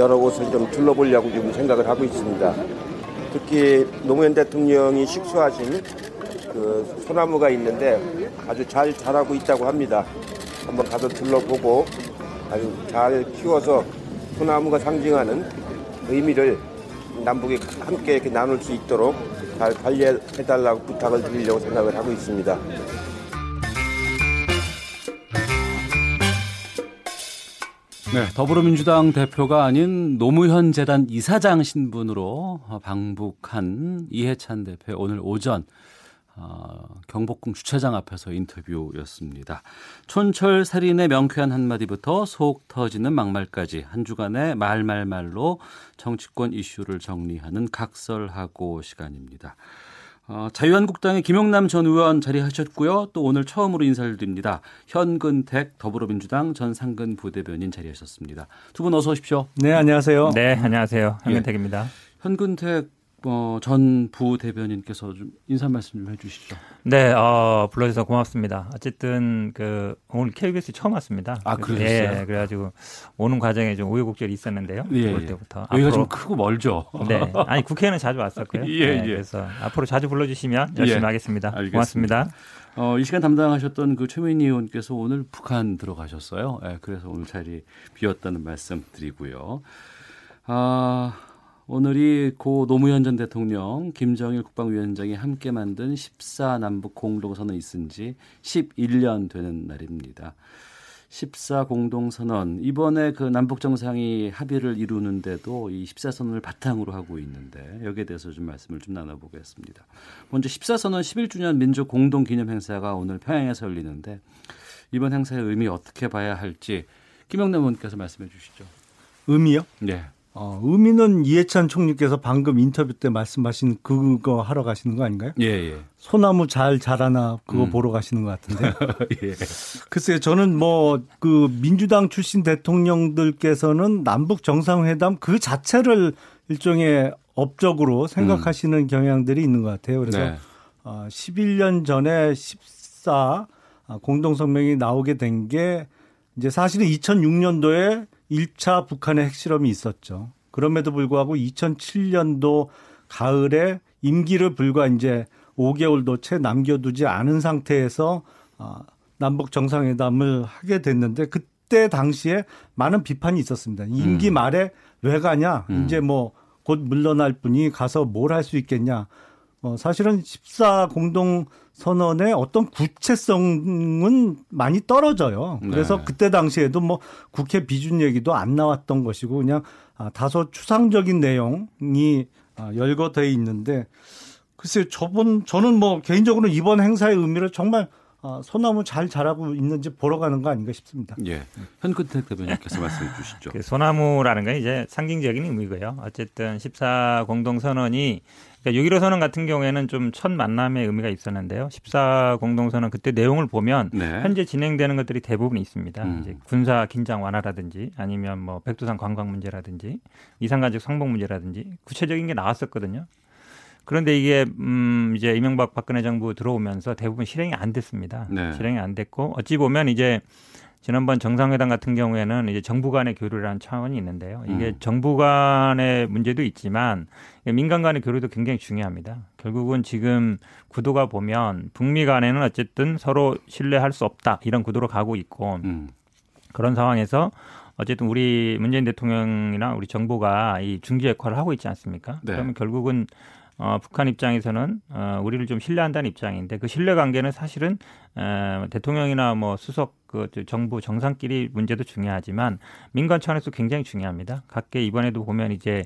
여러 곳을 좀 둘러보려고 지금 생각을 하고 있습니다. 특히 노무현 대통령이 식수하신 그 소나무가 있는데 아주 잘 자라고 있다고 합니다. 한번 가서 둘러보고 아주 잘 키워서 소나무가 상징하는 의미를 남북이 함께 이렇게 나눌 수 있도록 잘 관리해달라고 부탁을 드리려고 생각을 하고 있습니다. 네, 더불어민주당 대표가 아닌 노무현 재단 이사장 신분으로 방북한 이해찬 대표 오늘 오전 어, 경복궁 주차장 앞에서 인터뷰였습니다. 촌철 살인의 명쾌한 한마디부터 속 터지는 막말까지 한 주간의 말말말로 정치권 이슈를 정리하는 각설하고 시간입니다. 어, 자유한국당의 김용남 전 의원 자리하셨고요. 또 오늘 처음으로 인사를 드립니다. 현근택 더불어민주당 전 상근 부대변인 자리하셨습니다. 두 분 어서 오십시오. 네, 안녕하세요. 네, 안녕하세요. 현근택입니다. 예. 현근택 어, 전 부대변인께서 좀 인사 말씀 좀 해주시죠. 네, 어, 불러주셔서 고맙습니다. 어쨌든 그 오늘 KBS 처음 왔습니다. 아, 그러셨어요? 예, 그래가지고 오는 과정에 좀 우여곡절이 있었는데요. 예, 올 예. 때부터 여기가 좀 크고 멀죠. 네, 아니 국회는 자주 왔었고요. 예, 네, 예. 그래서 앞으로 자주 불러주시면 열심히 예, 하겠습니다. 알겠습니다. 고맙습니다. 어, 이 시간 담당하셨던 그 최민희 의원께서 오늘 북한 들어가셨어요. 예, 그래서 오늘 자리 비었다는 말씀 드리고요. 아, 오늘이 고 노무현 전 대통령, 김정일 국방위원장이 함께 만든 14 남북 공동선언이 있은 지 11년 되는 날입니다. 14 공동선언 이번에 그 남북 정상이 합의를 이루는데도 이 14선언을 바탕으로 하고 있는데 여기에 대해서 좀 말씀을 좀 나눠보겠습니다. 먼저 14선언 11주년 민족 공동 기념 행사가 오늘 평양에서 열리는데 이번 행사의 의미 어떻게 봐야 할지 김영남 의원께서 말씀해 주시죠. 의미요? 네. 어, 의미는 이해찬 총리께서 방금 인터뷰 때 말씀하신 그거 하러 가시는 거 아닌가요? 예, 예. 소나무 잘 자라나 그거 음. 보러 가시는 것 같은데. 예. 글쎄요, 저는 뭐 그 민주당 출신 대통령들께서는 남북 정상회담 그 자체를 일종의 업적으로 생각하시는 경향들이 있는 것 같아요. 그래서 네. 어, 11년 전에 14 공동성명이 나오게 된 게 이제 사실은 2006년도에 1차 북한의 핵실험이 있었죠. 그럼에도 불구하고 2007년도 가을에 임기를 불과 이제 5개월도 채 남겨두지 않은 상태에서 아, 남북 정상회담을 하게 됐는데 그때 당시에 많은 비판이 있었습니다. 임기 음. 말에 왜 가냐? 음. 이제 뭐 곧 물러날 분이 가서 뭘 할 수 있겠냐? 어, 사실은 14 공동 선언의 어떤 구체성은 많이 떨어져요. 그래서 네. 그때 당시에도 뭐 국회 비준 얘기도 안 나왔던 것이고 그냥 아, 다소 추상적인 내용이 아, 열거돼 있는데 글쎄요, 저번 저는 뭐 개인적으로 이번 행사의 의미를 정말 아, 소나무 잘 자라고 있는지 보러 가는 거 아닌가 싶습니다. 예. 현근택 대변인께서 말씀해 주시죠. 그 소나무라는 건 이제 상징적인 의미고요. 어쨌든 14 공동 선언이 그러니까 6.15 선언 같은 경우에는 좀 첫 만남의 의미가 있었는데요. 14 공동선언 그때 내용을 보면 네. 현재 진행되는 것들이 대부분 있습니다. 음. 이제 군사 긴장 완화라든지 아니면 뭐 백두산 관광 문제라든지 이산가족 상봉 문제라든지 구체적인 게 나왔었거든요. 그런데 이게 음 이제 이명박 박근혜 정부 들어오면서 대부분 실행이 안 됐습니다. 네. 실행이 안 됐고 어찌 보면 이제 지난번 정상회담 같은 경우에는 이제 정부 간의 교류라는 차원이 있는데요. 이게 음. 정부 간의 문제도 있지만 민간 간의 교류도 굉장히 중요합니다. 결국은 지금 구도가 보면 북미 간에는 어쨌든 서로 신뢰할 수 없다 이런 구도로 가고 있고 음. 그런 상황에서 어쨌든 우리 문재인 대통령이나 우리 정부가 이 중재 역할을 하고 있지 않습니까? 네. 그러면 결국은 어, 북한 입장에서는 어, 우리를 좀 신뢰한다는 입장인데 그 신뢰 관계는 사실은 어, 대통령이나 뭐 수석 그 정부 정상끼리 문제도 중요하지만 민간 차원에서 굉장히 중요합니다. 각계 이번에도 보면 이제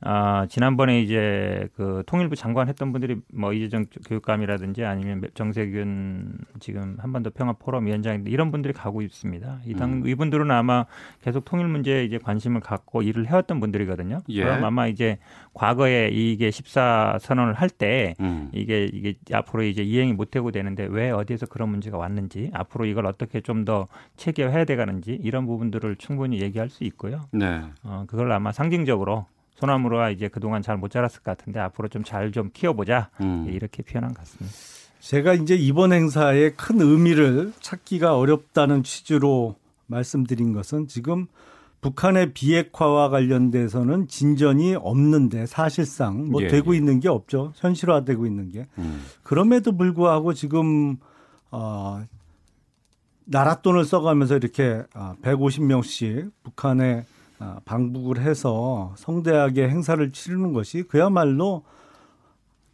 아, 지난번에 이제 그 통일부 장관 했던 분들이 뭐 이재정 교육감이라든지 아니면 정세균 지금 한반도 평화 포럼 위원장인데 이런 분들이 가고 있습니다. 이당 음. 이분들은 아마 계속 통일 문제에 이제 관심을 갖고 일을 해왔던 분들이거든요. 예. 그럼 아마 이제 과거에 이게 14 선언을 할때 음. 이게 이게 앞으로 이제 이행이 못 되고 되는데 왜 어디에서 그런 문제가 왔는지 앞으로 이걸 어떻게 좀 더 체계화해야 되가는지 이런 부분들을 충분히 얘기할 수 있고요. 네. 어, 그걸 아마 상징적으로 소나무로가 이제 그동안 잘 못 자랐을 것 같은데 앞으로 좀 잘좀 키워보자 음. 예, 이렇게 표현한 것 같습니다. 제가 이제 이번 행사의 큰 의미를 찾기가 어렵다는 취지로 말씀드린 것은 지금 북한의 비핵화와 관련돼서는 진전이 없는데 사실상 뭐 예, 되고 예. 있는 게 없죠. 현실화되고 있는 게. 음. 그럼에도 불구하고 지금 어 나라 돈을 써가면서 이렇게 150명씩 북한에 아, 방북을 해서 성대하게 행사를 치르는 것이 그야말로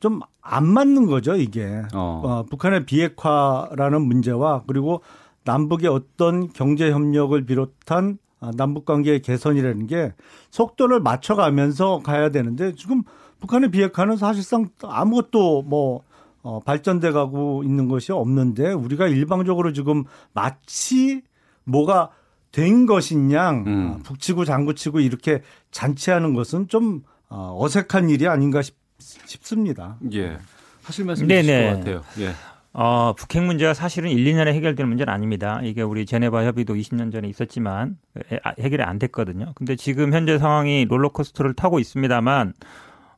좀 안 맞는 거죠, 이게. 어. 어, 북한의 비핵화라는 문제와 그리고 남북의 어떤 경제 협력을 비롯한 아, 남북 관계의 개선이라는 게 속도를 맞춰가면서 가야 되는데 지금 북한의 비핵화는 사실상 아무것도 뭐 어, 발전돼 가고 있는 것이 없는데 우리가 일방적으로 지금 마치 뭐가 된 것이냐 음. 어, 북치고 장구치고 이렇게 잔치하는 것은 좀 어, 어색한 일이 아닌가 싶, 습니다 예. 하실 말씀 있을 것 같아요. 예. 어, 북핵 문제가 사실은 1, 2년에 해결될 문제는 아닙니다. 이게 우리 제네바 협의도 20년 전에 있었지만 아, 해결이 안 됐거든요. 근데 지금 현재 상황이 롤러코스터를 타고 있습니다만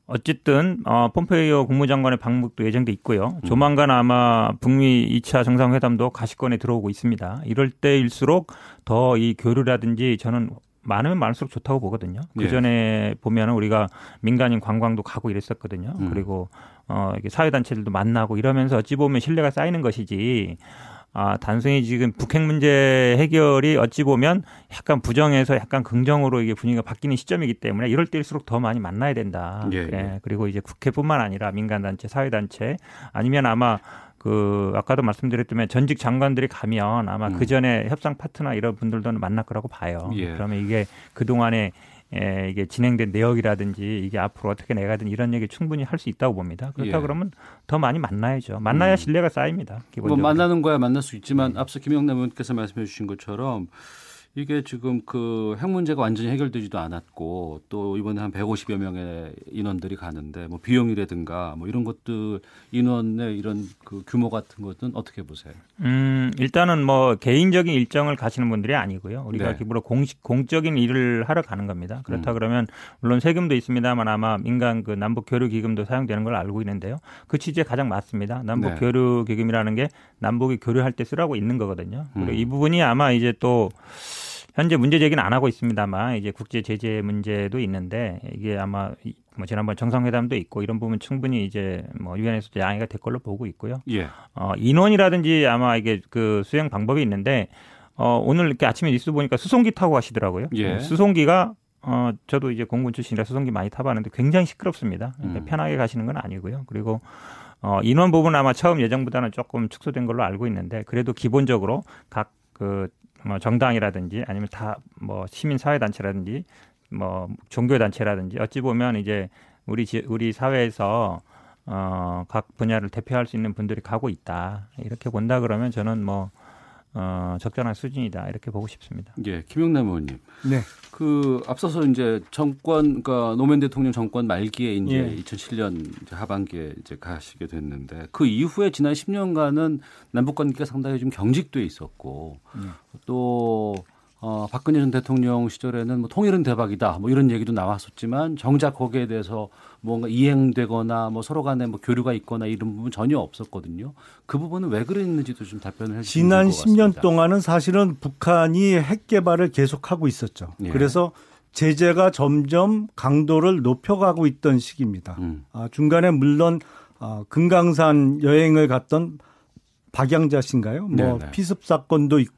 어쨌든 어, 폼페이오 국무장관의 방북도 예정돼 있고요. 음. 조만간 아마 북미 2차 정상회담도 가시권에 들어오고 있습니다. 이럴 때일수록 더 이 교류라든지 저는 많으면 많을수록 좋다고 보거든요. 그 전에 예. 보면 우리가 민간인 관광도 가고 이랬었거든요. 음. 그리고 어 이게 사회 단체들도 만나고 이러면서 어찌 보면 신뢰가 쌓이는 것이지. 아, 단순히 지금 북핵 문제 해결이 어찌 보면 약간 부정에서 약간 긍정으로 이게 분위기가 바뀌는 시점이기 때문에 이럴 때일수록 더 많이 만나야 된다. 예, 예. 예. 그리고 이제 국회뿐만 아니라 민간단체, 사회단체 아니면 아마 그 아까도 말씀드렸지만 전직 장관들이 가면 아마 음. 그 전에 협상 파트너 이런 분들도 만날 거라고 봐요. 예. 그러면 이게 그 동안에 예, 이게 진행된 내역이라든지 이게 앞으로 어떻게 내가든 이런 얘기 충분히 할 수 있다고 봅니다. 그렇다 예. 그러면 더 많이 만나야죠. 만나야 음. 신뢰가 쌓입니다. 기본적으로. 뭐 만나는 거야 만날 수 있지만 앞서 김영남 의원께서 말씀해 주신 것처럼 이게 지금 그 핵 문제가 완전히 해결되지도 않았고 또 이번에 한 150여 명의 인원들이 가는데 뭐 비용이라든가 뭐 이런 것들 인원의 이런 그 규모 같은 것은 어떻게 보세요? 음, 일단은 뭐 개인적인 일정을 가시는 분들이 아니고요. 우리가 네. 기본으로 공식 공적인 일을 하러 가는 겁니다. 그렇다 음. 그러면 물론 세금도 있습니다만 아마 민간 그 남북 교류 기금도 사용되는 걸 알고 있는데요. 그 취지에 가장 맞습니다. 남북 네. 교류 기금이라는 게 남북이 교류할 때 쓰라고 있는 거거든요. 그리고 음. 이 부분이 아마 이제 또 현재 문제 제기는 안 하고 있습니다만 이제 국제 제재 문제도 있는데 이게 아마 뭐 지난번 정상회담도 있고 이런 부분 충분히 이제 뭐 유엔에서도 양해가 될 걸로 보고 있고요. 예. 어, 인원이라든지 아마 이게 그 수행 방법이 있는데 어, 오늘 이렇게 아침에 뉴스 보니까 수송기 타고 가시더라고요. 예. 수송기가 어, 저도 이제 공군 출신이라 수송기 많이 타봤는데 굉장히 시끄럽습니다. 그러니까 음. 편하게 가시는 건 아니고요. 그리고 어, 인원 부분 아마 처음 예정보다는 조금 축소된 걸로 알고 있는데 그래도 기본적으로 각그 뭐 정당이라든지 아니면 다 뭐 시민 사회 단체라든지 뭐 종교 단체라든지 어찌 보면 이제 우리 지, 우리 사회에서 어, 각 분야를 대표할 수 있는 분들이 가고 있다. 이렇게 본다 그러면 저는 뭐 어, 적절한 수준이다 이렇게 보고 싶습니다. 예, 김영남 의원님. 네. 그 앞서서 이제 정권, 그러니까 노무현 대통령 정권 말기에 이제 예. 2007년 이제 하반기에 이제 가시게 됐는데 그 이후에 지난 10년간은 남북 관계가 상당히 좀 경직돼 있었고 예. 또 어, 박근혜 전 대통령 시절에는 뭐 통일은 대박이다 뭐 이런 얘기도 나왔었지만 정작 거기에 대해서 뭔가 이행되거나 뭐 서로 간에 뭐 교류가 있거나 이런 부분 전혀 없었거든요. 그 부분은 왜 그랬는지도 좀 답변을 해주시면 지난 10년 동안은 사실은 북한이 핵 개발을 계속하고 있었죠. 예. 그래서 제재가 점점 강도를 높여가고 있던 시기입니다. 음. 아, 중간에 물론 아, 금강산 여행을 갔던 박양자 씨인가요? 뭐 네네. 피습 사건도 있고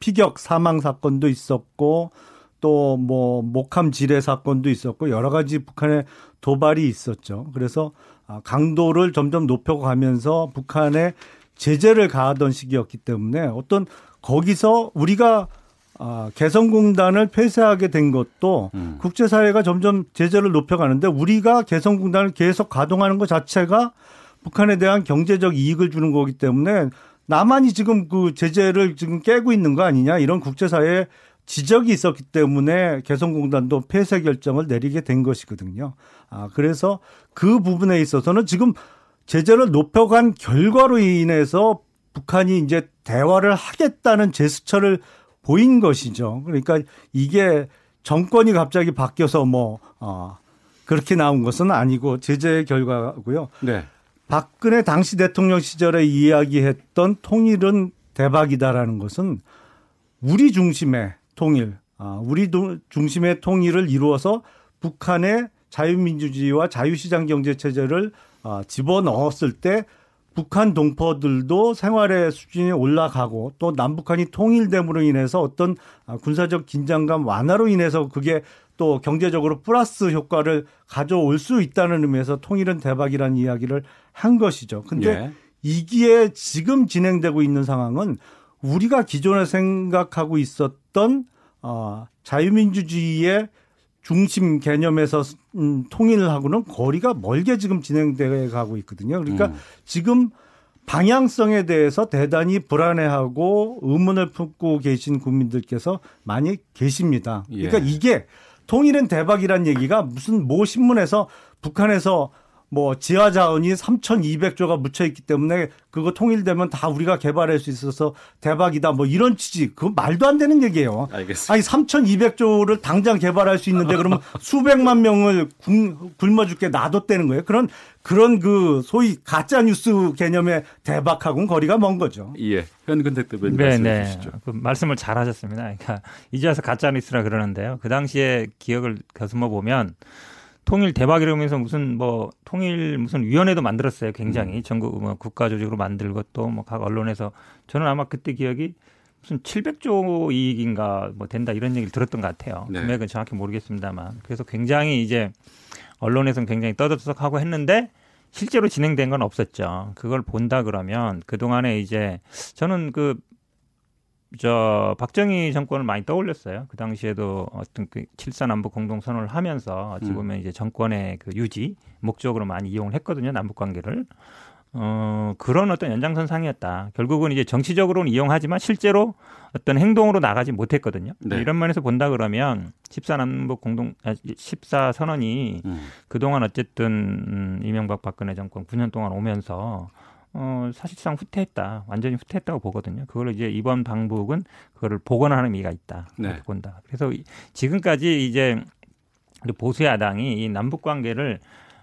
피격 사망 사건도 있었고 또 뭐 목함 지뢰 사건도 있었고 여러 가지 북한의 도발이 있었죠. 그래서 아, 강도를 점점 높여가면서 북한에 제재를 가하던 시기였기 때문에 어떤 거기서 우리가 아, 개성공단을 폐쇄하게 된 것도 음. 국제사회가 점점 제재를 높여가는데 우리가 개성공단을 계속 가동하는 것 자체가 북한에 대한 경제적 이익을 주는 거기 때문에 나만이 지금 그 제재를 지금 깨고 있는 거 아니냐 이런 국제사회에 지적이 있었기 때문에 개성공단도 폐쇄 결정을 내리게 된 것이거든요. 아, 그래서 그 부분에 있어서는 지금 제재를 높여간 결과로 인해서 북한이 이제 대화를 하겠다는 제스처를 보인 것이죠. 그러니까 이게 정권이 갑자기 바뀌어서 뭐, 어, 그렇게 나온 것은 아니고 제재의 결과고요. 네. 박근혜 당시 대통령 시절에 이야기했던 통일은 대박이다라는 것은 우리 중심의 통일, 아, 우리 중심의 통일을 이루어서 북한의 자유민주주의와 자유시장 경제 체제를 아, 집어 넣었을 때 북한 동포들도 생활의 수준이 올라가고 또 남북한이 통일됨으로 인해서 어떤 아, 군사적 긴장감 완화로 인해서 그게 또 경제적으로 플러스 효과를 가져올 수 있다는 의미에서 통일은 대박이라는 이야기를 한 것이죠. 근데 예. 이기에 지금 진행되고 있는 상황은 우리가 기존에 생각하고 있었던 어 자유민주주의의 중심 개념에서 음, 통일하고는 거리가 멀게 지금 진행돼 가고 있거든요. 그러니까 음. 지금 방향성에 대해서 대단히 불안해하고 의문을 품고 계신 국민들께서 많이 계십니다. 그러니까 예. 이게 통일은 대박이란 얘기가 무슨 모 신문에서 북한에서 뭐 지하 자원이 3,200조가 묻혀 있기 때문에 그거 통일되면 다 우리가 개발할 수 있어서 대박이다 뭐 이런 취지 그건 말도 안 되는 얘기예요. 알겠습니다. 아니 3,200조를 당장 개발할 수 있는데 그러면 수백만 명을 굶어 죽게 놔뒀다는 거예요. 그런 그런 그 소위 가짜 뉴스 개념의 대박하고는 거리가 먼 거죠. 예. 현근택 대표님 네, 말씀해 네. 주시죠. 그 말씀을 잘 하셨습니다. 그러니까 이제 와서 가짜 뉴스라 그러는데요. 그 당시에 기억을 가슴어 보면 통일 대박이라면서 무슨 뭐 통일 무슨 위원회도 만들었어요. 굉장히 음. 전국 뭐 국가 조직으로 만들고 또 뭐 각 언론에서 저는 아마 그때 기억이 무슨 700조 이익인가 뭐 된다 이런 얘기를 들었던 것 같아요. 네. 금액은 정확히 모르겠습니다만 그래서 굉장히 이제 언론에서는 굉장히 떠들썩하고 했는데 실제로 진행된 건 없었죠. 그걸 본다 그러면 그 동안에 이제 저는 그 저 박정희 정권을 많이 떠올렸어요. 그 당시에도 어떤 그 칠사 남북 공동 선언을 하면서 어찌 음. 보면 음. 이제 정권의 그 유지 목적으로 많이 이용을 했거든요. 남북 관계를. 어, 그런 어떤 연장선상이었다. 결국은 이제 정치적으로는 이용하지만 실제로 어떤 행동으로 나가지 못했거든요. 네. 이런 면에서 본다 그러면 14 남북 공동, 아, 14 선언이 음. 그동안 어쨌든 음, 이명박 박근혜 정권 9년 동안 오면서 어, 사실상 후퇴했다. 완전히 후퇴했다고 보거든요. 그걸 이제 이번 방북은 그거를 복원하는 의미가 있다. 네. 본다. 그래서 지금까지 이제 보수 야당이 이 남북 관계를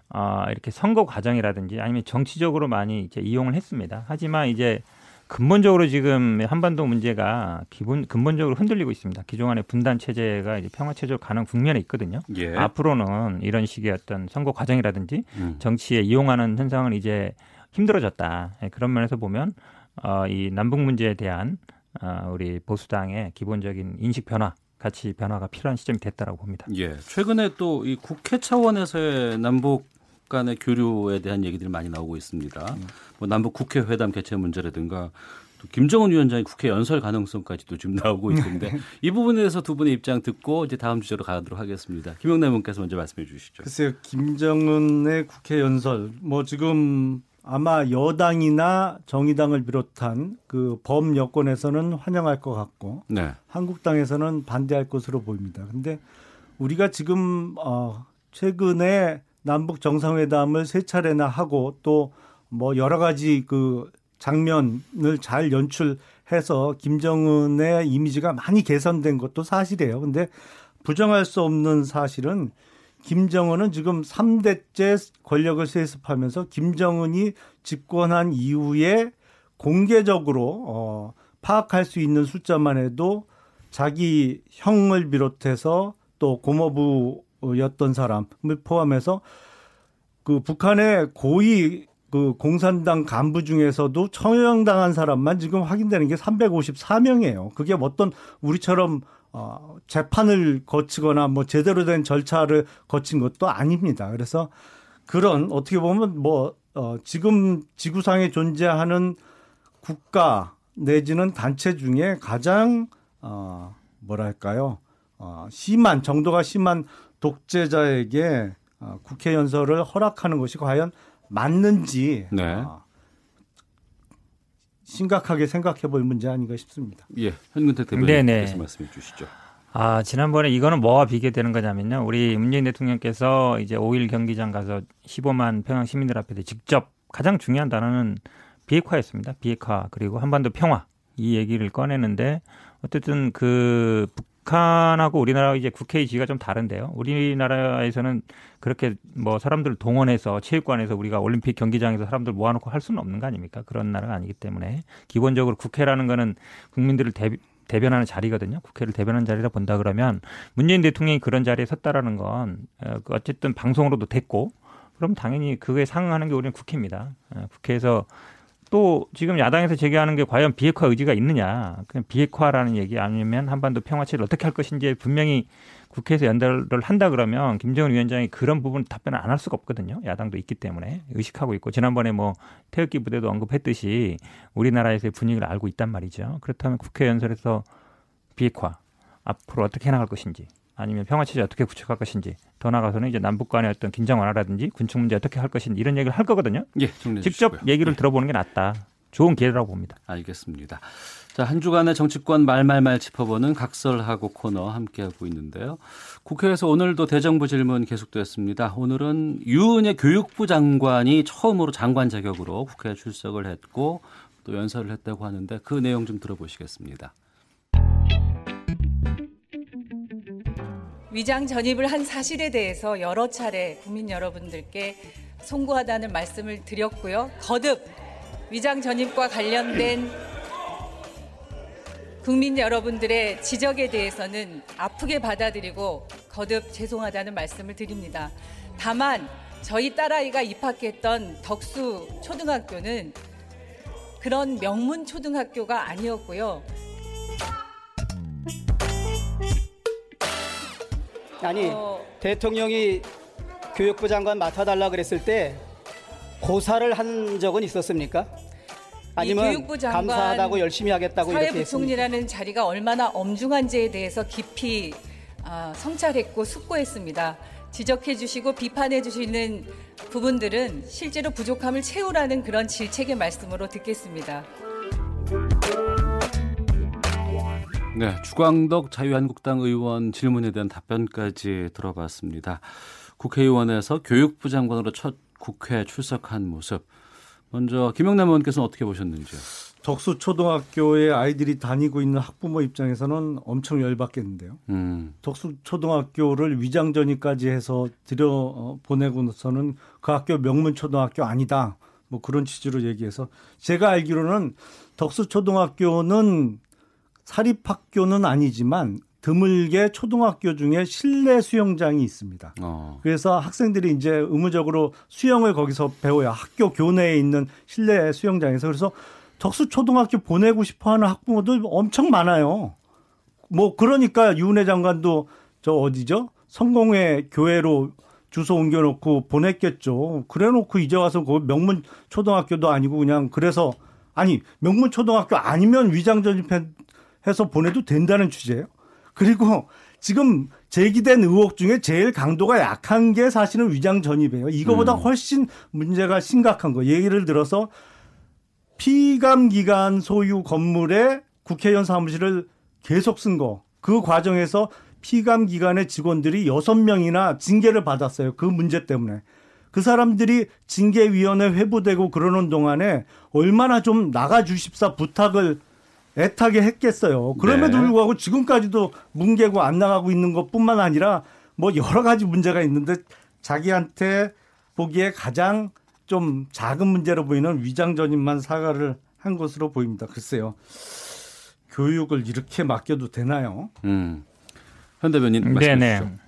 어, 이렇게 선거 과정이라든지 아니면 정치적으로 많이 이제 이용을 했습니다. 하지만 이제 근본적으로 지금 한반도 문제가 기본 근본적으로 흔들리고 있습니다. 기존의 분단 체제가 이제 평화 체제로 가는 국면에 있거든요. 예. 앞으로는 이런 식의 어떤 선거 과정이라든지 음. 정치에 이용하는 현상을 이제 힘들어졌다. 예, 그런 면에서 보면 어, 이 남북 문제에 대한 어, 우리 보수당의 기본적인 인식 변화 가치 변화가 필요한 시점이 됐다라고 봅니다. 예. 최근에 또 이 국회 차원에서의 남북 간의 교류에 대한 얘기들이 많이 나오고 있습니다. 음. 뭐 남북 국회 회담 개최 문제라든가 또 김정은 위원장의 국회 연설 가능성까지도 지금 나오고 있는데 네. 이 부분에 대해서 두 분의 입장 듣고 이제 다음 주제로 가도록 하겠습니다. 김영남 의원께서 먼저 말씀해 주시죠. 글쎄요, 김정은의 국회 연설 뭐 지금 아마 여당이나 정의당을 비롯한 그 범 여권에서는 환영할 것 같고 네. 한국당에서는 반대할 것으로 보입니다. 근데 우리가 지금 어 최근에 남북 정상회담을 세 차례나 하고 또 뭐 여러 가지 그 장면을 잘 연출해서 김정은의 이미지가 많이 개선된 것도 사실이에요. 근데 부정할 수 없는 사실은 김정은은 지금 3대째 권력을 세습하면서 김정은이 집권한 이후에 공개적으로 어, 파악할 수 있는 숫자만 해도 자기 형을 비롯해서 또 고모부였던 사람을 포함해서 그 북한의 고위 그 공산당 간부 중에서도 처형당한 사람만 지금 확인되는 게 354명이에요. 그게 어떤 우리처럼 어, 재판을 거치거나 뭐 제대로 된 절차를 거친 것도 아닙니다. 그래서 그런 어떻게 보면 뭐 어, 지금 지구상에 존재하는 국가 내지는 단체 중에 가장 어, 뭐랄까요 어, 심한 정도가 심한 독재자에게 어, 국회 연설을 허락하는 것이 과연 맞는지 네. 어, 심각하게 생각해 볼 문제 아닌가 싶습니다. 예, 현근택 대표님께서 말씀해 주시죠. 아, 지난번에 이거는 뭐와 비교되는 거냐면요. 우리 문재인 대통령께서 이제 5일 경기장 가서 15만 평양 시민들 앞에 직접 가장 중요한 단어는 비핵화였습니다. 비핵화 그리고 한반도 평화 이 얘기를 꺼내는데 어쨌든 그 북 한하고 우리나라 이제 국회의 지가 좀 다른데요. 우리나라에서는 그렇게 뭐 사람들 동원해서 체육관에서 우리가 올림픽 경기장에서 사람들 모아놓고 할 수는 없는 거 아닙니까? 그런 나라가 아니기 때문에 기본적으로 국회라는 거는 국민들을 대, 대변하는 자리거든요. 국회를 대변하는 자리라 본다 그러면 문재인 대통령이 그런 자리에 섰다라는 건 어, 그 어쨌든 방송으로도 됐고 그럼 당연히 그거에 상응하는 게 우리는 국회입니다. 어, 국회에서 또 지금 야당에서 제기하는 게 과연 비핵화 의지가 있느냐. 그냥 비핵화라는 얘기 아니면 한반도 평화체를 어떻게 할 것인지 분명히 국회에서 연달을 한다 그러면 김정은 위원장이 그런 부분 답변을 안 할 수가 없거든요. 야당도 있기 때문에 의식하고 있고 지난번에 뭐 태극기 부대도 언급했듯이 우리나라에서의 분위기를 알고 있단 말이죠. 그렇다면 국회 연설에서 비핵화 앞으로 어떻게 해나갈 것인지 아니면 평화 체제 어떻게 구축할 것인지 더 나아가서는 이제 남북 간의 어떤 긴장 완화라든지 군축 문제 어떻게 할 것인지 이런 얘기를 할 거거든요. 예, 직접. 얘기를 예. 들어보는 게 낫다. 좋은 기회라고 봅니다. 알겠습니다. 자, 한 주간의 정치권 말말말 짚어보는 각설하고 코너 함께하고 있는데요. 국회에서 오늘도 대정부 질문 계속되었습니다. 오늘은 유은혜 교육부 장관이 처음으로 장관 자격으로 국회에 출석을 했고 또 연설을 했다고 하는데 그 내용 좀 들어보시겠습니다. 위장 전입을 한 사실에 대해서 여러 차례 국민 여러분들께 송구하다는 말씀을 드렸고요. 거듭 위장 전입과 관련된 국민 여러분들의 지적에 대해서는 아프게 받아들이고 거듭 죄송하다는 말씀을 드립니다. 다만 저희 딸아이가 입학했던 덕수 초등학교는 그런 명문 초등학교가 아니었고요. 아니 대통령이 교육부 장관 맡아달라 그랬을 때 고사를 한 적은 있었습니까? 아니면 교육부 장관 감사하다고 열심히 하겠다고 이렇게 했습니까? 사회부총리라는 자리가 얼마나 엄중한지에 대해서 깊이 아, 성찰했고 숙고했습니다. 지적해 주시고 비판해 주시는 부분들은 실제로 부족함을 채우라는 그런 질책의 말씀으로 듣겠습니다. 네, 주광덕 자유한국당 의원 질문에 대한 답변까지 들어봤습니다. 국회의원에서 교육부 장관으로 첫 국회 출석한 모습. 먼저 김영남 의원께서는 어떻게 보셨는지요? 덕수 초등학교에 아이들이 다니고 있는 학부모 입장에서는 엄청 열받겠는데요. 음. 덕수 초등학교를 위장 전입까지 해서 들여 어, 보내고서는 그 학교 명문 초등학교 아니다. 뭐 그런 취지로 얘기해서 제가 알기로는 덕수 초등학교는 사립학교는 아니지만 드물게 초등학교 중에 실내 수영장이 있습니다. 어. 그래서 학생들이 이제 의무적으로 수영을 거기서 배워요. 학교 교내에 있는 실내 수영장에서. 그래서 덕수 초등학교 보내고 싶어 하는 학부모들 엄청 많아요. 뭐 그러니까 유은혜 장관도 저 어디죠? 성공회 교회로 주소 옮겨놓고 보냈겠죠. 그래놓고 이제 와서 그 명문 초등학교도 아니고 그냥 그래서 아니 명문 초등학교 아니면 위장 전입 해서 보내도 된다는 취지예요. 그리고 지금 제기된 의혹 중에 제일 강도가 약한 게 사실은 위장 전입이에요. 이거보다 음. 훨씬 문제가 심각한 거. 예를 들어서 피감 기관 소유 건물에 국회의원 사무실을 계속 쓴 거. 그 과정에서 피감 기관의 직원들이 여섯 명이나 징계를 받았어요. 그 문제 때문에. 그 사람들이 징계위원회 회부되고 그러는 동안에 얼마나 좀 나가 주십사 부탁을 애타게 했겠어요. 그럼에도 네. 불구하고 지금까지도 뭉개고 안 나가고 있는 것 뿐만 아니라 뭐 여러 가지 문제가 있는데 자기한테 보기에 가장 좀 작은 문제로 보이는 위장 전입만 사과를 한 것으로 보입니다. 글쎄요. 교육을 이렇게 맡겨도 되나요? 음. 현 대변인 말씀해 네네. 주시죠.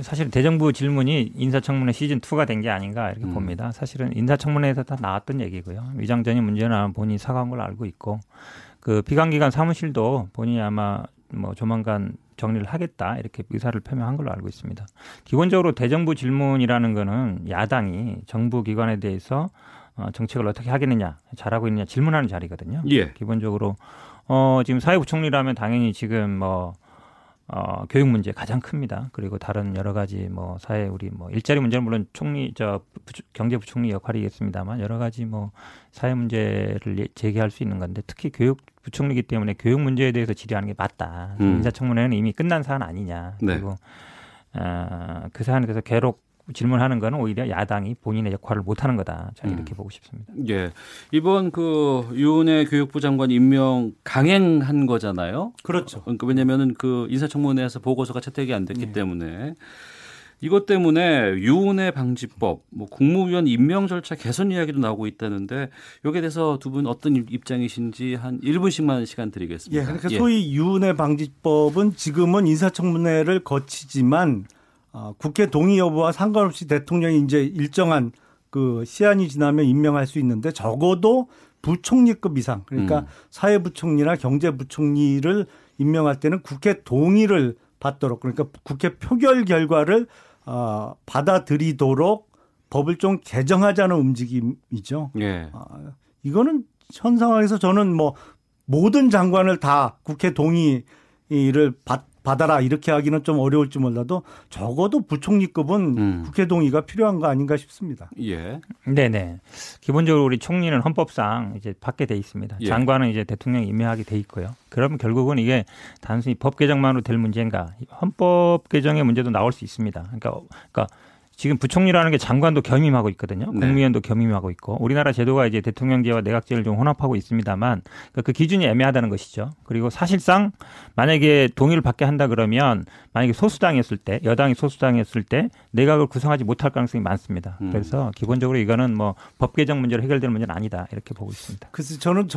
사실 대정부 질문이 인사청문회 시즌 2가 된 게 아닌가 이렇게 음. 봅니다. 사실은 인사청문회에서 다 나왔던 얘기고요. 위장전입 문제는 본인이 사과한 걸로 알고 있고 그 비관기관 사무실도 본인이 아마 뭐 조만간 정리를 하겠다 이렇게 의사를 표명한 걸로 알고 있습니다. 기본적으로 대정부 질문이라는 거는 야당이 정부 기관에 대해서 어, 정책을 어떻게 하겠느냐, 잘하고 있느냐 질문하는 자리거든요. 예. 기본적으로 어, 지금 사회부총리라면 당연히 지금 뭐 어, 교육 문제 가장 큽니다. 그리고 다른 여러 가지 뭐 사회 우리 뭐 일자리 문제는 물론 총리 저 부추- 경제부총리 역할이겠습니다만 여러 가지 뭐 사회 문제를 예- 제기할 수 있는 건데 특히 교육 부총리이기 때문에 교육 문제에 대해서 질의하는 게 맞다. 음. 인사청문회는 이미 끝난 사안 아니냐. 네. 그리고 어, 그 사안에 대해서 계속 질문하는 거는 오히려 야당이 본인의 역할을 못하는 거다. 저는 음. 이렇게 보고 싶습니다. 예. 이번 그 유은혜 교육부 장관 임명 강행한 거잖아요. 그렇죠. 그러니까 왜냐면은 그 인사청문회에서 보고서가 채택이 안 됐기 때문에 이것 때문에 유은혜 방지법, 뭐 국무위원 임명 절차 개선 이야기도 나오고 있다는데 여기에 대해서 두 분 어떤 입- 입장이신지 한 1분씩만 시간 드리겠습니다. 예, 그러니까 소위 유은혜 방지법은 지금은 인사청문회를 거치지만 어, 국회 동의 여부와 상관없이 대통령이 이제 일정한 그 시한이 지나면 임명할 수 있는데 적어도 부총리급 이상 그러니까 음. 사회부총리나 경제부총리를 임명할 때는 국회 동의를 받도록 그러니까 국회 표결 결과를 어, 받아들이도록 법을 좀 개정하자는 움직임이죠. 예. 아, 이거는 현 상황에서 저는 뭐 모든 장관을 다 국회 동의를 받, 받아라 이렇게 하기는 좀 어려울지 몰라도 적어도 부총리급은 음. 국회 동의가 필요한 거 아닌가 싶습니다. 예. 네네. 기본적으로 우리 총리는 헌법상 이제 받게 돼 있습니다. 예. 장관은 이제 대통령 임명하게 돼 있고요. 그러면 결국은 이게 단순히 법 개정만으로 될 문제인가? 헌법 개정의 문제도 나올 수 있습니다. 그러니까, 그러니까 지금 부총리라는 게 장관도 겸임하고 있거든요. 네. 국무위원도 겸임하고 있고 우리나라 제도가 이제 대통령제와 내각제를 좀 혼합하고 있습니다만 그러니까 그 기준이 애매하다는 것이죠. 그리고 사실상 만약에 동의를 받게 한다 그러면 만약에 소수당이었을 때 여당이 소수당이었을 때 내각을 구성하지 못할 가능성이 많습니다. 음. 그래서 기본적으로 이거는 뭐 법 개정 문제로 해결될 문제는 아니다 이렇게 보고 있습니다. 그래서 저는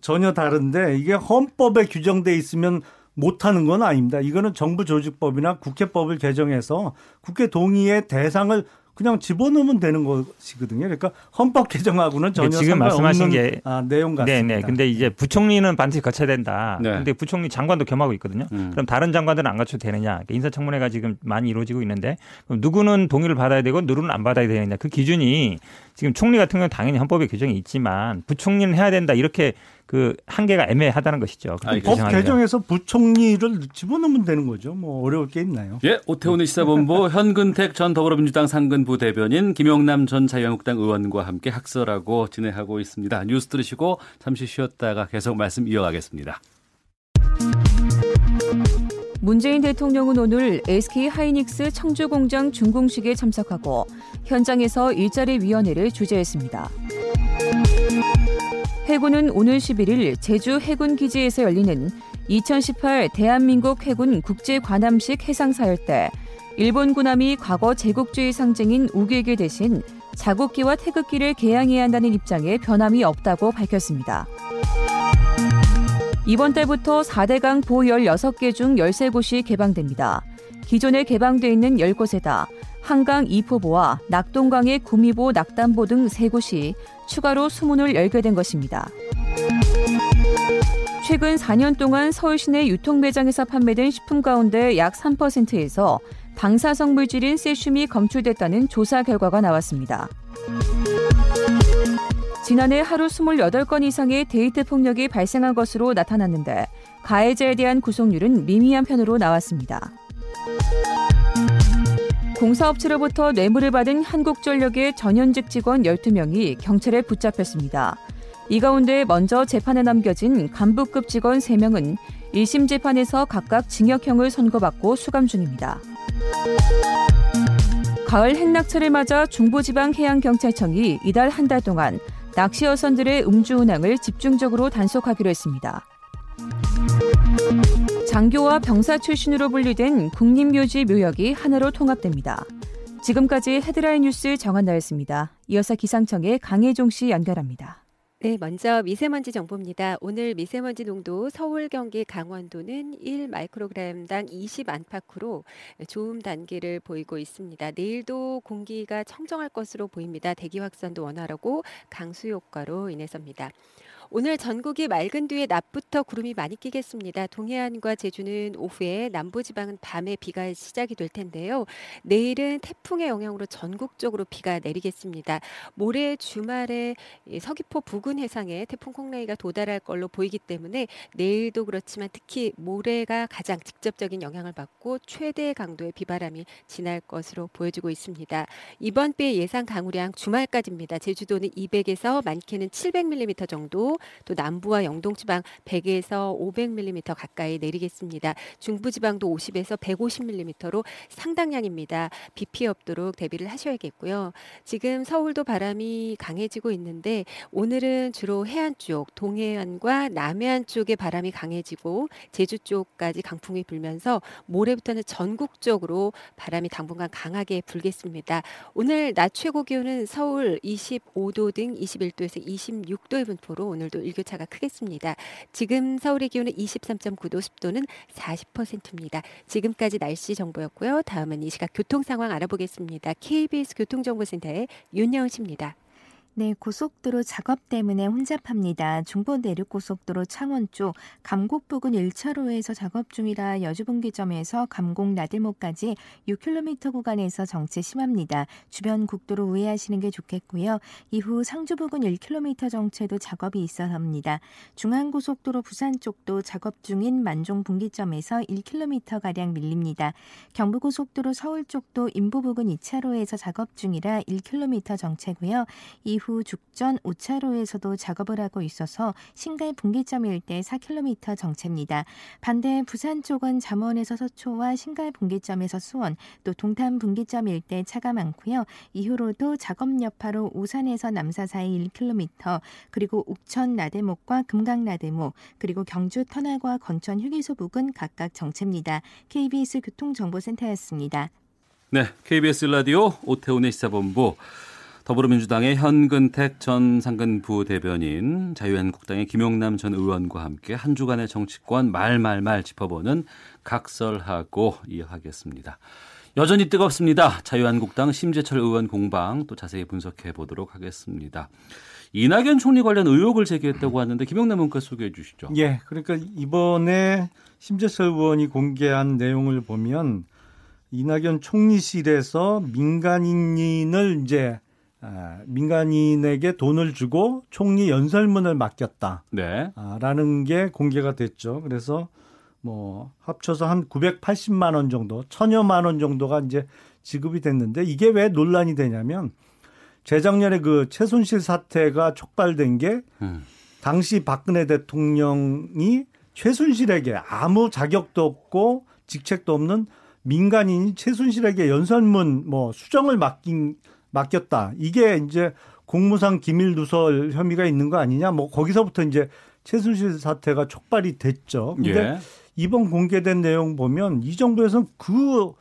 전혀 다른데 이게 헌법에 규정돼 있으면 못하는 건 아닙니다. 이거는 정부 조직법이나 국회법을 개정해서 국회 동의의 대상을 그냥 집어넣으면 되는 것이거든요. 그러니까 헌법 개정하고는 전혀 지금 말씀하신 게 아, 내용 같습니다. 네네. 근데 이제 부총리는 반드시 거쳐야 된다. 네. 근데 부총리 장관도 겸하고 있거든요. 음. 그럼 다른 장관들은 안 갖춰도 되느냐? 그러니까 인사청문회가 지금 많이 이루어지고 있는데 그럼 누구는 동의를 받아야 되고 누구는 안 받아야 되느냐? 그 기준이 지금 총리 같은 경우는 당연히 헌법에 규정이 있지만 부총리는 해야 된다 이렇게 그 한계가 애매하다는 것이죠. 법 개정에서 부총리를 집어넣으면 되는 거죠. 뭐 어려울 게 있나요? 예, 오태훈의 시사본부 현근택 전 더불어민주당 상근부 대변인 김용남 전 자유한국당 의원과 함께 학설하고 진행하고 있습니다. 뉴스 들으시고 잠시 쉬었다가 계속 말씀 이어가겠습니다. 문재인 대통령은 오늘 SK 하이닉스 청주 공장 준공식에 참석하고 현장에서 일자리 위원회를 주재했습니다. 해군은 오늘 11일 제주 해군 기지에서 열리는 2018 대한민국 해군 국제 관함식 해상사열 때 일본 군함이 과거 제국주의 상징인 우길기 대신 자국기와 태극기를 개양해야 한다는 입장에 변함이 없다고 밝혔습니다. 이번 달부터 4대강 보 16개 중 13곳이 개방됩니다. 기존에 개방돼 있는 10곳에다 한강 이포보와 낙동강의 구미보 낙담보 등 3곳이 추가로 수문을 열게 된 것입니다. 최근 4년 동안 서울 시내 유통 매장에서 판매된 식품 가운데 약 3%에서 방사 성 물질인 세슘이 검출됐다는 조사 결과가 나왔습니다. 지난해 하루 28건 이상의 데이트 폭력이 발생한 것으로 나타났는데 가해자에 대한 구속률은 미미한 편으로 나왔습니다. 공사업체로부터 뇌물을 받은 한국전력의 전현직 직원 12명이 경찰에 붙잡혔습니다. 이 가운데 먼저 재판에 남겨진 간부급 직원 3명은 1심 재판에서 각각 징역형을 선고받고 수감 중입니다. 가을 행락철을 맞아 중부지방해양경찰청이 이달 한 달 동안 낚시 어선들의 음주 운항을 집중적으로 단속하기로 했습니다. 장교와 병사 출신으로 분류된 국립묘지 묘역이 하나로 통합됩니다. 지금까지 헤드라인 뉴스 정한나였습니다. 이어서 기상청의 강혜종 씨 연결합니다. 네, 먼저 미세먼지 정보입니다. 오늘 미세먼지 농도 서울, 경기, 강원도는 1 마이크로그램당 20 안팎으로 좋음 단계를 보이고 있습니다. 내일도 공기가 청정할 것으로 보입니다. 대기 확산도 원활하고 강수 효과로 인해서입니다. 오늘 전국이 맑은 뒤에 낮부터 구름이 많이 끼겠습니다. 동해안과 제주는 오후에 남부지방은 밤에 비가 시작이 될 텐데요. 내일은 태풍의 영향으로 전국적으로 비가 내리겠습니다. 모레 주말에 서귀포 부근 해상에 태풍 콩레이가 도달할 걸로 보이기 때문에 내일도 그렇지만 특히 모레가 가장 직접적인 영향을 받고 최대 강도의 비바람이 지날 것으로 보여지고 있습니다. 이번 비의 예상 강우량 주말까지입니다. 제주도는 200에서 많게는 700mm 정도, 또 남부와 영동지방 100에서 500mm 가까이 내리겠습니다. 중부지방도 50에서 150mm로 상당량입니다. 비 피해 없도록 대비를 하셔야겠고요. 지금 서울도 바람이 강해지고 있는데 오늘은 주로 해안 쪽, 동해안과 남해안 쪽에 바람이 강해지고 제주 쪽까지 강풍이 불면서 모레부터는 전국적으로 바람이 당분간 강하게 불겠습니다. 오늘 낮 최고 기온은 서울 25도 등 21도에서 26도의 분포로 오늘 오늘도 일교차가 크겠습니다. 지금 서울의 기온은 23.9도, 습도는 40%입니다. 지금까지 날씨 정보였고요. 다음은 이 시각 교통 상황 알아보겠습니다. KBS 교통정보센터의 윤여은 씨입니다. 네, 고속도로 작업 때문에 혼잡합니다. 중부 내륙고속도로 창원 쪽 감곡 부근 1차로에서 작업 중이라 여주분기점에서 감곡 나들목까지 6km 구간에서 정체 심합니다. 주변 국도로 우회하시는 게 좋겠고요. 이후 상주 부근 1km 정체도 작업이 있어서입니다. 중앙고속도로 부산 쪽도 작업 중인 만종 분기점에서 1km가량 밀립니다. 경부고속도로 서울 쪽도 인부 부근 2차로에서 작업 중이라 1km 정체고요. 이후 이후 죽전 5차로에서도 작업을 하고 있어서 신갈 분기점 일대 4km 정체입니다. 반대 부산 쪽은 잠원에서 서초와 신갈 분기점에서 수원, 또 동탄 분기점 일대 차가 많고요. 이후로도 작업 여파로 오산에서 남사 사이 1km, 그리고 옥천 나대목과 금강 나대목, 그리고 경주 터널과 건천 휴게소 부근 각각 정체입니다. KBS 교통정보센터였습니다. 네, KBS 라디오 오태훈의 시사본부 더불어민주당의 현근택 전 상근부 대변인, 자유한국당의 김용남 전 의원과 함께 한 주간의 정치권 말말말 짚어보는 각설하고 이어가겠습니다. 여전히 뜨겁습니다. 자유한국당 심재철 의원 공방 또 자세히 분석해 보도록 하겠습니다. 이낙연 총리 관련 의혹을 제기했다고 하는데 김용남 의원께 소개해 주시죠. 예, 그러니까 이번에 심재철 의원이 공개한 내용을 보면 이낙연 총리실에서 민간인을 이제 아, 민간인에게 돈을 주고 총리 연설문을 맡겼다. 네. 라는 게 공개가 됐죠. 그래서 뭐 합쳐서 한 980만 원 정도, 천여만 원 정도가 이제 지급이 됐는데 이게 왜 논란이 되냐면 재작년에 그 최순실 사태가 촉발된 게 음. 당시 박근혜 대통령이 최순실에게 아무 자격도 없고 직책도 없는 민간인이 최순실에게 연설문 뭐 수정을 맡긴 맡겼다. 이게 이제 공무상 기밀 누설 혐의가 있는 거 아니냐? 뭐 거기서부터 이제 최순실 사태가 촉발이 됐죠. 근데 예. 이번 공개된 내용 보면 이 정부에서는 그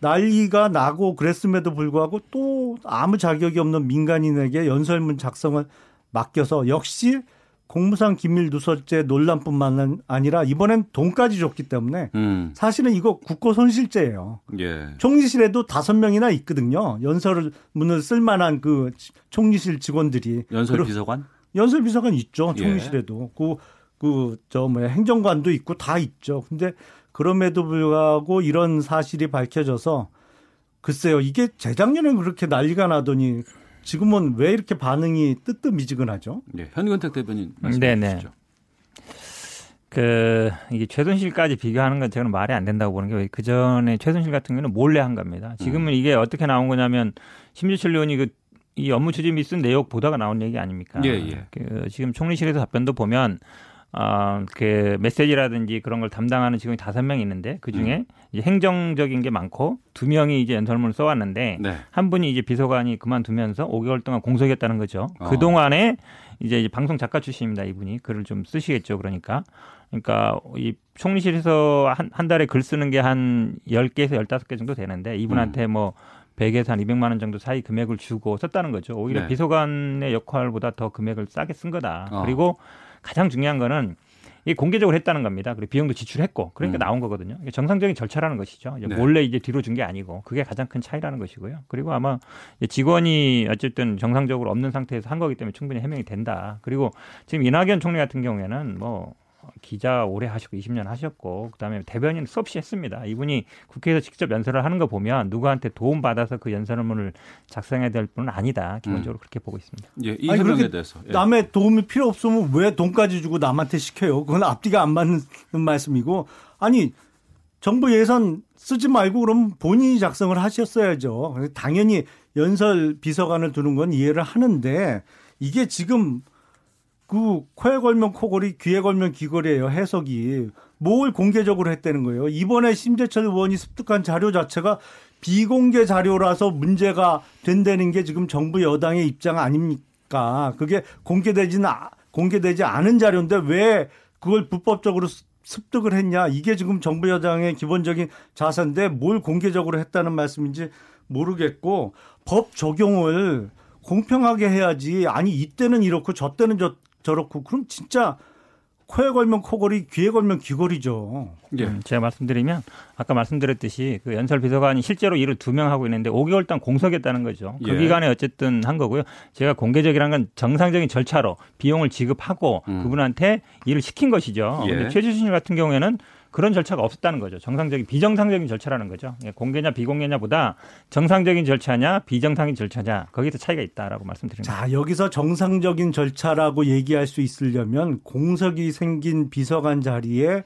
난리가 나고 그랬음에도 불구하고 또 아무 자격이 없는 민간인에게 연설문 작성을 맡겨서 역시 공무상 기밀 누설죄 논란뿐만 아니라 이번엔 돈까지 줬기 때문에 음. 사실은 이거 국고 손실죄예요. 예. 총리실에도 다섯 명이나 있거든요. 연설 문을 쓸만한 그 총리실 직원들이 연설 비서관? 연설 비서관 있죠. 예. 총리실에도 예. 그그저 뭐야 행정관도 있고 다 있죠. 근데 그럼에도 불구하고 이런 사실이 밝혀져서 글쎄요 이게 재작년에 그렇게 난리가 나더니 지금은 왜 이렇게 반응이 뜨뜻미지근하죠? 네, 현근택 대변인 말씀해 주시죠. 그 이게 최순실까지 비교하는 건 저는 말이 안 된다고 보는 게 그 전에 최순실 같은 경우는 몰래 한 겁니다. 지금은 음. 이게 어떻게 나온 거냐면 심지철 의원이 그 이 업무 추진비 쓴 내용 보다가 나온 얘기 아닙니까? 예, 예. 그 지금 총리실에서 답변도 보면 어, 그 메시지라든지 그런 걸 담당하는 직원이 다섯 명 있는데 그 중에 음. 이제 행정적인 게 많고 두 명이 이제 연설문을 써왔는데 네. 한 분이 이제 비서관이 그만두면서 5개월 동안 공석이었다는 거죠. 어. 그 동안에 이제 방송 작가 출신입니다. 이분이 글을 좀 쓰시겠죠. 그러니까 그러니까 이 총리실에서 한, 한 달에 글 쓰는 게 한 10개에서 15개 정도 되는데 이분한테 음. 뭐 100에서 한 200만 원 정도 사이 금액을 주고 썼다는 거죠. 오히려 네. 비서관의 역할보다 더 금액을 싸게 쓴 거다. 어. 그리고 가장 중요한 거는 이 공개적으로 했다는 겁니다. 그리고 비용도 지출했고 그러니까 음. 나온 거거든요. 정상적인 절차라는 것이죠. 네. 몰래 이제 뒤로 준 게 아니고 그게 가장 큰 차이라는 것이고요. 그리고 아마 직원이 어쨌든 정상적으로 없는 상태에서 한 거기 때문에 충분히 해명이 된다. 그리고 지금 이낙연 총리 같은 경우에는 뭐 기자 오래 하시고 20년 하셨고 그다음에 대변인 수없이 했습니다. 이분이 국회에서 직접 연설을 하는 거 보면 누구한테 도움 받아서 그 연설문을 작성해야 될 분은 아니다. 기본적으로 음. 그렇게 보고 있습니다. 예, 이 해명에 대해서 예. 남의 도움이 필요 없으면 왜 돈까지 주고 남한테 시켜요? 그건 앞뒤가 안 맞는 말씀이고 아니 정부 예산 쓰지 말고 그럼 본인이 작성을 하셨어야죠. 당연히 연설 비서관을 두는 건 이해를 하는데 이게 지금 그 코에 걸면 코걸이, 귀에 걸면 귀걸이에요. 해석이. 뭘 공개적으로 했다는 거예요. 이번에 심재철 의원이 습득한 자료 자체가 비공개 자료라서 문제가 된다는 게 지금 정부 여당의 입장 아닙니까? 그게 공개되지는 공개되지 않은 자료인데 왜 그걸 불법적으로 습득을 했냐? 이게 지금 정부 여당의 기본적인 자세인데 뭘 공개적으로 했다는 말씀인지 모르겠고 법 적용을 공평하게 해야지. 아니 이때는 이렇고 저 때는 저 저렇고 그럼 진짜 코에 걸면 코걸이, 귀에 걸면 귀걸이죠. 예. 음, 제가 말씀드리면 아까 말씀드렸듯이 그 연설 비서관이 실제로 일을 두 명 하고 있는데 5개월 동안 공석했다는 거죠. 그 예. 기간에 어쨌든 한 거고요. 제가 공개적이라는 건 정상적인 절차로 비용을 지급하고 음. 그분한테 일을 시킨 것이죠. 예. 최주신 같은 경우에는 그런 절차가 없었다는 거죠. 정상적인 비정상적인 절차라는 거죠. 예, 공개냐 비공개냐보다 정상적인 절차냐 비정상적인 절차냐 거기서 차이가 있다라고 말씀드립니다. 자 여기서 정상적인 절차라고 얘기할 수 있으려면 공석이 생긴 비서관 자리에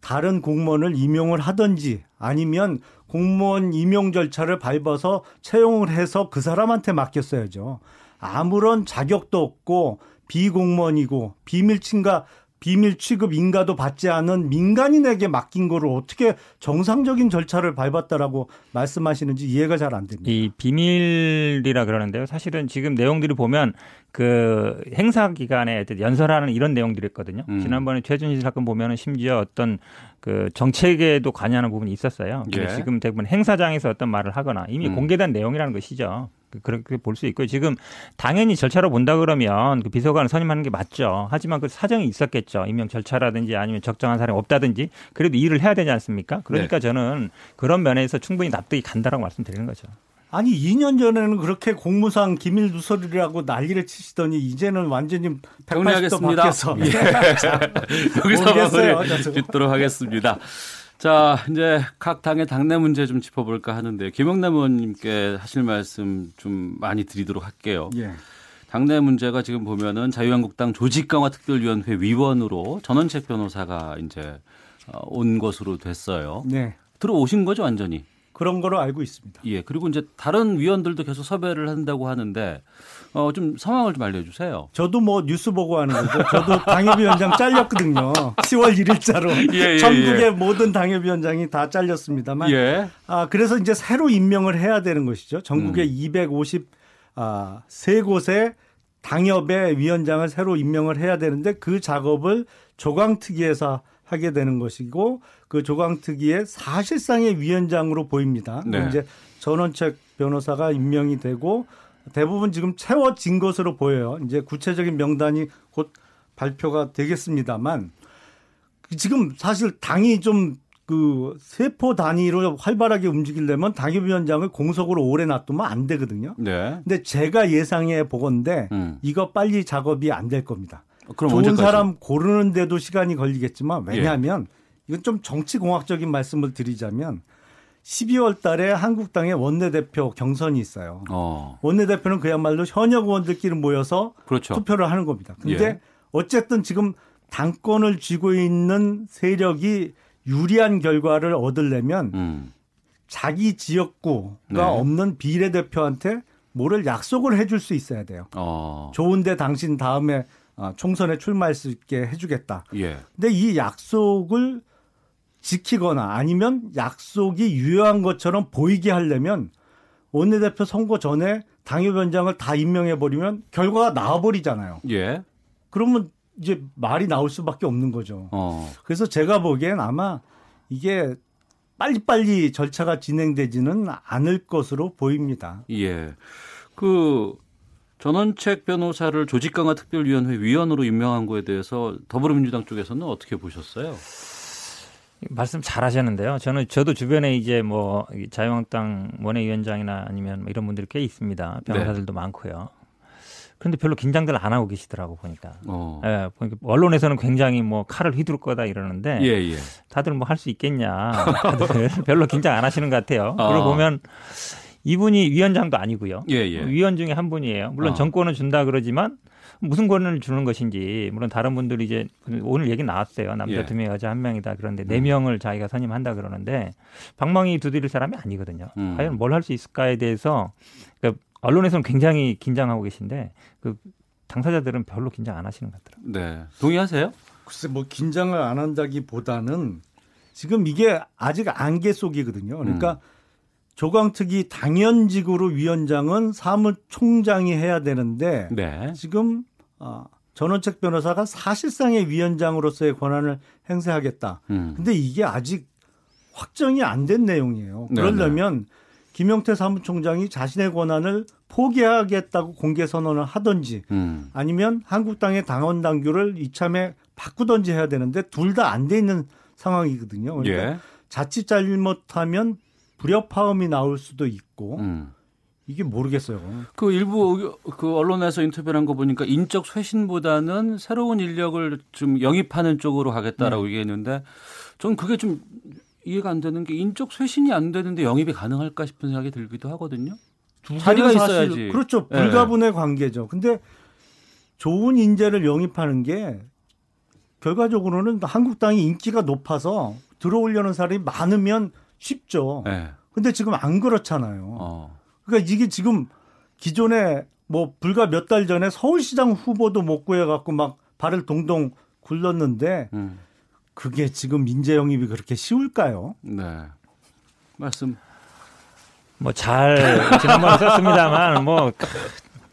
다른 공무원을 임용을 하든지 아니면 공무원 임용 절차를 밟아서 채용을 해서 그 사람한테 맡겼어야죠. 아무런 자격도 없고 비공무원이고 비밀 침가 비밀 취급 인가도 받지 않은 민간인에게 맡긴 거를 어떻게 정상적인 절차를 밟았다라고 말씀하시는지 이해가 잘 안 됩니다. 이 비밀이라 그러는데요. 사실은 지금 내용들이 보면 그 행사 기간에 연설하는 이런 내용들이 있거든요. 음. 지난번에 최준실 사건 보면은 심지어 어떤 그 정책에도 관여하는 부분이 있었어요. 예. 지금 대부분 행사장에서 어떤 말을 하거나 이미 음. 공개된 내용이라는 것이죠. 그, 그렇게 볼 수 있고요. 지금 당연히 절차로 본다 그러면 그 비서관을 선임하는 게 맞죠. 하지만 그 사정이 있었겠죠. 임명 절차라든지 아니면 적정한 사람이 없다든지 그래도 일을 해야 되지 않습니까? 그러니까 네. 저는 그런 면에서 충분히 납득이 간다라고 말씀드리는 거죠. 아니 2년 전에는 그렇게 공무상 기밀 누설이라고 난리를 치시더니 이제는 완전히 180도 바뀌어서 예. 여기서 마무리 짓도록 하겠습니다. 자, 이제 각 당의 당내 문제 좀 짚어볼까 하는데 김영남 의원님께 하실 말씀 좀 많이 드리도록 할게요. 예. 당내 문제가 지금 보면은 자유한국당 조직강화 특별위원회 위원으로 전원책 변호사가 이제 어, 온 것으로 됐어요. 네. 들어오신 거죠, 완전히? 그런 거로 알고 있습니다. 예. 그리고 이제 다른 위원들도 계속 섭외를 한다고 하는데 어, 좀 상황을 좀 알려주세요. 저도 뭐 뉴스 보고 하는 거죠. 저도 당협위원장 잘렸거든요. 10월 1일자로 예, 예, 전국의 예. 모든 당협위원장이 다 잘렸습니다만. 예. 아 그래서 이제 새로 임명을 해야 되는 것이죠. 전국의 음. 250 아, 세 곳에 당협의 위원장을 새로 임명을 해야 되는데 그 작업을 조강특위에서 하게 되는 것이고 그 조강특위의 사실상의 위원장으로 보입니다. 네. 이제 전원책 변호사가 임명이 되고 대부분 지금 채워진 것으로 보여요. 이제 구체적인 명단이 곧 발표가 되겠습니다만 지금 사실 당이 좀 그 세포 단위로 활발하게 움직이려면 당협위원장을 공석으로 오래 놔두면 안 되거든요. 네. 근데 제가 예상해 보건데 음. 이거 빨리 작업이 안 될 겁니다. 좋은 언제까지? 사람 고르는데도 시간이 걸리겠지만 왜냐하면 예. 이건 좀 정치 공학적인 말씀을 드리자면 12월 달에 한국당의 원내대표 경선이 있어요. 어. 원내대표는 그야말로 현역 의원들끼리 모여서 그렇죠. 투표를 하는 겁니다. 근데 예. 어쨌든 지금 당권을 쥐고 있는 세력이 유리한 결과를 얻으려면 음. 자기 지역구가 네. 없는 비례대표한테 뭐를 약속을 해줄 수 있어야 돼요. 어. 좋은데 당신 다음에 어, 총선에 출마할 수 있게 해주겠다. 예. 근데 이 약속을 지키거나 아니면 약속이 유효한 것처럼 보이게 하려면 원내대표 선거 전에 당협위원장을 다 임명해 버리면 결과가 나와버리잖아요. 예. 그러면 이제 말이 나올 수밖에 없는 거죠. 어. 그래서 제가 보기엔 아마 이게 빨리빨리 절차가 진행되지는 않을 것으로 보입니다. 예. 그 전원책 변호사를 조직강화 특별위원회 위원으로 임명한 거에 대해서 더불어민주당 쪽에서는 어떻게 보셨어요? 말씀 잘 하셨는데요. 저는 저도 주변에 이제 뭐 자유한국당 원외위원장이나 아니면 뭐 이런 분들이 꽤 있습니다. 변호사들도 네. 많고요. 그런데 별로 긴장들 안 하고 계시더라고 보니까. 어. 예, 보니까 언론에서는 굉장히 뭐 칼을 휘두를 거다 이러는데 예, 예. 다들 뭐 할 수 있겠냐. 다들 별로 긴장 안 하시는 것 같아요. 어. 그걸 보면 이분이 위원장도 아니고요. 예, 예. 위원 중에 한 분이에요. 물론 어. 정권을 준다 그러지만 무슨 권한을 주는 것인지 물론 다른 분들이 이제 오늘 얘기 나왔어요. 남자 예. 두 명, 여자 한 명이다. 그런데 네 음. 명을 자기가 선임한다 그러는데 방망이 두드릴 사람이 아니거든요. 음. 과연 뭘 할 수 있을까에 대해서 그 언론에서는 굉장히 긴장하고 계신데 그 당사자들은 별로 긴장 안 하시는 것 같더라고요. 네. 동의하세요? 글쎄 뭐 긴장을 안 한다기보다는 지금 이게 아직 안개 속이거든요. 그러니까 음. 조광특위 당연직으로 위원장은 사무총장이 해야 되는데 네. 지금 어, 전원책 변호사가 사실상의 위원장으로서의 권한을 행사하겠다. 음. 근데 이게 아직 확정이 안 된 내용이에요. 네, 그러려면 네네. 김용태 사무총장이 자신의 권한을 포기하겠다고 공개 선언을 하든지 음. 아니면 한국당의 당원 당규를 이참에 바꾸던지 해야 되는데 둘 다 안 돼 있는 상황이거든요. 그러니까 예. 자칫 잘못하면 불협화음이 나올 수도 있고 음. 이게 모르겠어요. 그 일부 그 언론에서 인터뷰한 거 보니까 인적 쇄신보다는 새로운 인력을 좀 영입하는 쪽으로 하겠다라고 네. 얘기했는데 저는 그게 좀 이해가 안 되는 게 인적 쇄신이 안 되는데 영입이 가능할까 싶은 생각이 들기도 하거든요. 자리가 있어야지. 그렇죠. 불가분의 네. 관계죠. 근데 좋은 인재를 영입하는 게 결과적으로는 한국당이 인기가 높아서 들어오려는 사람이 많으면 쉽죠. 네. 근데 지금 안 그렇잖아요. 어. 그러니까 이게 지금 기존에 뭐 불과 몇 달 전에 서울시장 후보도 못 구해갖고 막 발을 동동 굴렀는데 음. 그게 지금 민재 영입이 그렇게 쉬울까요? 네. 말씀. 뭐 잘 지난번에 썼습니다만 뭐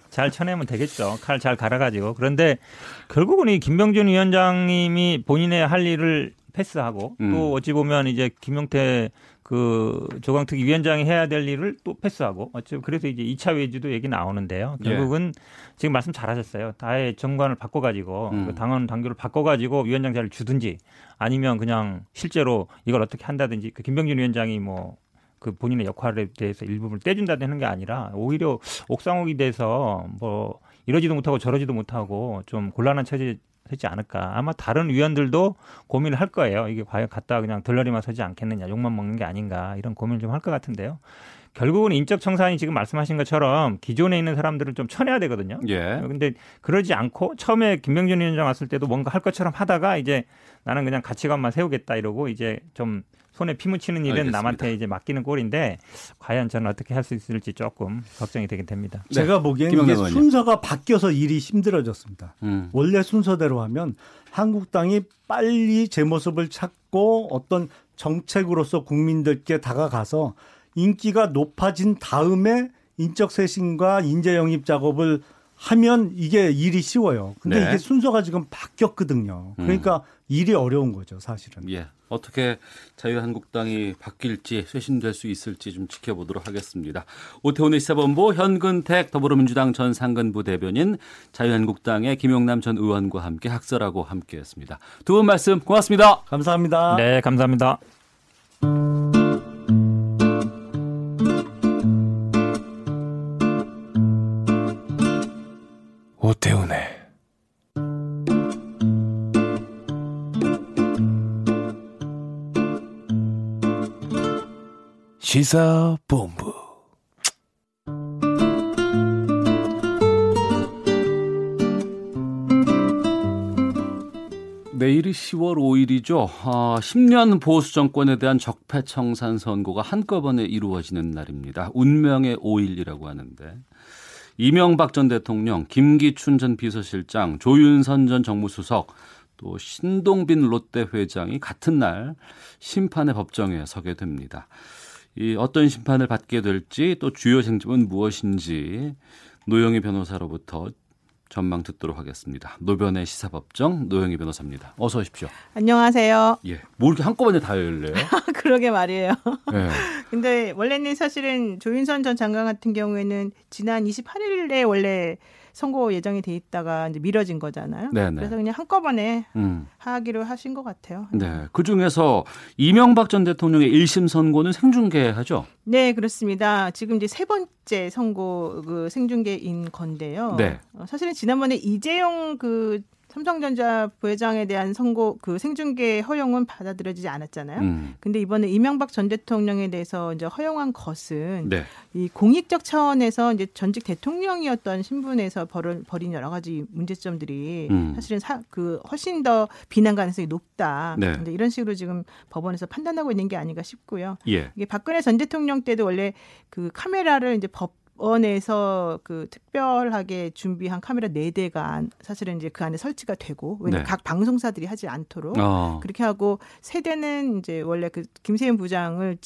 잘 쳐내면 되겠죠. 칼 잘 갈아가지고. 그런데 결국은 이 김병준 위원장님이 본인의 할 일을 패스하고 음. 또 어찌 보면 이제 김용태 그 조강특위 위원장이 해야 될 일을 또 패스하고 어찌 그래서 이제 2차 외주도 얘기 나오는데요. 예. 결국은 예. 지금 말씀 잘하셨어요. 다의 정관을 바꿔가지고 음. 그 당원 당규를 바꿔가지고 위원장 자리를 주든지 아니면 그냥 실제로 이걸 어떻게 한다든지 그 김병준 위원장이 뭐그 본인의 역할에 대해서 일부분을 떼준다는 게 아니라 오히려 옥상옥이 돼서 뭐 이러지도 못하고 저러지도 못하고 좀 곤란한 처지 되지 않을까. 아마 다른 위원들도 고민을 할 거예요. 이게 과연 갖다 그냥 덜러리만 서지 않겠느냐, 욕만 먹는 게 아닌가 이런 고민을 좀 할 것 같은데요. 결국은 인적 청산이 지금 말씀하신 것처럼 기존에 있는 사람들을 좀 쳐내야 되거든요. 예. 근데 그러지 않고 처음에 김병준 위원장 왔을 때도 뭔가 할 것처럼 하다가 이제 나는 그냥 가치관만 세우겠다 이러고 이제 좀 손에 피 묻히는 일은 알겠습니다. 남한테 이제 맡기는 꼴인데 과연 저는 어떻게 할 수 있을지 조금 걱정이 되긴 됩니다. 네. 제가 보기엔 이게 순서가 바뀌어서 일이 힘들어졌습니다. 음. 원래 순서대로 하면 한국당이 빨리 제 모습을 찾고 어떤 정책으로서 국민들께 다가가서 인기가 높아진 다음에 인적 쇄신과 인재 영입 작업을 하면 이게 일이 쉬워요. 근데 네. 이게 순서가 지금 바뀌었거든요. 그러니까 음. 일이 어려운 거죠, 사실은. 예. 어떻게 자유한국당이 바뀔지 쇄신될 수 있을지 좀 지켜보도록 하겠습니다. 오태훈의 시사본부 현근택 더불어민주당 전 상근부 대변인 자유한국당의 김용남 전 의원과 함께 학설하고 함께했습니다. 두 분 말씀 고맙습니다. 감사합니다. 네, 감사합니다. 오태훈의 시사본부 내일이 10월 5일이죠. 아, 10년 보수 정권에 대한 적폐청산 선고가 한꺼번에 이루어지는 날입니다. 운명의 5일이라고 하는데 이명박 전 대통령, 김기춘 전 비서실장, 조윤선 전 정무수석, 또 신동빈 롯데 회장이 같은 날 심판의 법정에 서게 됩니다. 이 어떤 심판을 받게 될지 또 주요 쟁점은 무엇인지 노영희 변호사로부터 전망 듣도록 하겠습니다. 노변의 시사법정 노영희 변호사입니다. 어서 오십시오. 안녕하세요. 예, 뭐 이렇게 한꺼번에 다 열려요? 그러게 말이에요. 네. 근데 원래는 사실은 조윤선 전 장관 같은 경우에는 지난 28일에 원래 선고 예정이 돼 있다가 이제 미뤄진 거잖아요. 네네. 그래서 그냥 한꺼번에 음. 하기로 하신 것 같아요. 네. 그 중에서 이명박 전 대통령의 1심 선고는 생중계하죠? 네, 그렇습니다. 지금 이제 세 번째 선고 그 생중계인 건데요. 네. 어, 사실은 지난번에 이재용 그 삼성전자 부회장에 대한 선고 그 생중계 허용은 받아들여지지 않았잖아요. 음. 근데 이번에 이명박 전 대통령에 대해서 이제 허용한 것은 네. 이 공익적 차원에서 이제 전직 대통령이었던 신분에서 벌, 벌인 여러 가지 문제점들이 음. 사실은 사, 그 훨씬 더 비난 가능성이 높다. 네. 근데 이런 식으로 지금 법원에서 판단하고 있는 게 아닌가 싶고요. 예. 이게 박근혜 전 대통령 때도 원래 그 카메라를 이제 법 원에서 그 특별하게 준비한 카메라 네 대가 사실은 이제 그 안에 설치가 되고 왜냐 네. 각 방송사들이 하지 않도록 어. 그렇게 하고 세 대는 이제 원래 그 김세윤 부장을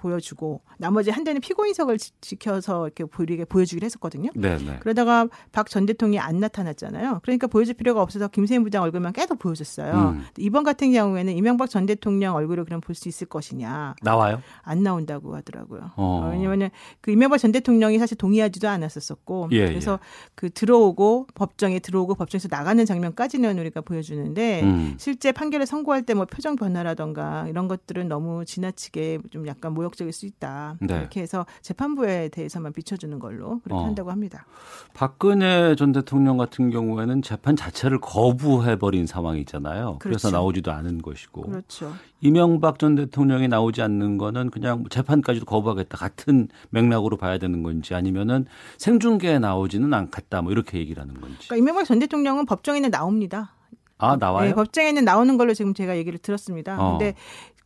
보여주고 나머지 한 대는 피고인석을 지 켜서 이렇게 보이게 보여주기로 했었거든요. 네네. 네. 그러다가 박 전 대통령이 안 나타났잖아요. 그러니까 보여줄 필요가 없어서 김세인 부장 얼굴만 계속 보여줬어요. 음. 이번 같은 경우에는 이명박 전 대통령 얼굴을 그럼 볼 수 있을 것이냐? 나와요? 안 나온다고 하더라고요. 어. 왜냐면은 그 이명박 전 대통령이 사실 동의하지도 않았었었고 예, 그래서 예. 그 들어오고 법정에 들어오고 법정에서 나가는 장면까지는 우리가 보여주는데 음. 실제 판결을 선고할 때 뭐 표정 변화라던가 이런 것들은 너무 지나치게 좀 약간 모욕 적일 수 있다. 네. 이렇게 해서 재판부에 대해서만 비춰주는 걸로 그렇게 어. 한다고 합니다. 박근혜 전 대통령 같은 경우에는 재판 자체를 거부해버린 상황이잖아요. 그렇죠. 그래서 나오지도 않은 것이고. 그렇죠. 이명박 전 대통령이 나오지 않는 거는 그냥 재판까지도 거부하겠다 같은 맥락으로 봐야 되는 건지 아니면은 생중계에 나오지는 않겠다 뭐 이렇게 얘기를 하는 건지. 그러니까 이명박 전 대통령은 법정에는 나옵니다. 아 나와요? 네, 법정에는 나오는 걸로 지금 제가 얘기를 들었습니다. 어. 근데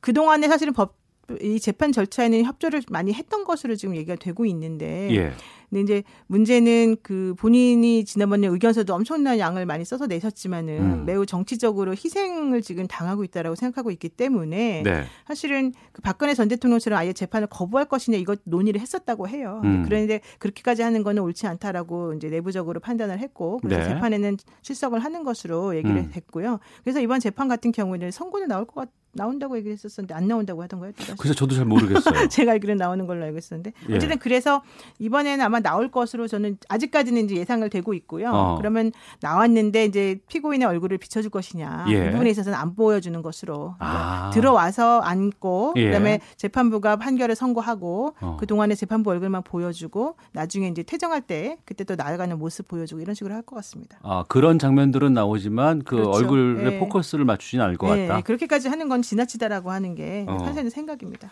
그 동안에 사실은 법 이 재판 절차에는 협조를 많이 했던 것으로 지금 얘기가 되고 있는데 예. 근데 이제 문제는 그 본인이 지난번에 의견서도 엄청난 양을 많이 써서 내셨지만은 음. 매우 정치적으로 희생을 지금 당하고 있다라고 생각하고 있기 때문에 네. 사실은 그 박근혜 전 대통령처럼 아예 재판을 거부할 것이냐 이것 논의를 했었다고 해요. 음. 그런데 그렇게까지 하는 거는 옳지 않다라고 이제 내부적으로 판단을 했고 그래서 네. 재판에는 출석을 하는 것으로 얘기를 음. 했고요. 그래서 이번 재판 같은 경우에는 선고는 나올 것 같. 나온다고 얘기했었는데 안 나온다고 하던가요? 그래서 저도 잘 모르겠어요. 제가 알기로는 나오는 걸로 알고 있었는데 예. 어쨌든 그래서 이번에는 아마 나올 것으로 저는 아직까지는 이제 예상을 되고 있고요. 어. 그러면 나왔는데 이제 피고인의 얼굴을 비춰줄 것이냐 예. 이 부분에 있어서는 안 보여주는 것으로 아. 들어와서 앉고 예. 그다음에 재판부가 판결을 선고하고 어. 그 동안에 재판부 얼굴만 보여주고 나중에 이제 퇴정할 때 그때 또 나아가는 모습 보여주고 이런 식으로 할 것 같습니다. 아 그런 장면들은 나오지만 그 그렇죠. 얼굴에 예. 포커스를 맞추진 않을 것 예. 같다. 그렇게까지 하는 건 지나치다라고 하는 게 어. 판사의 생각입니다.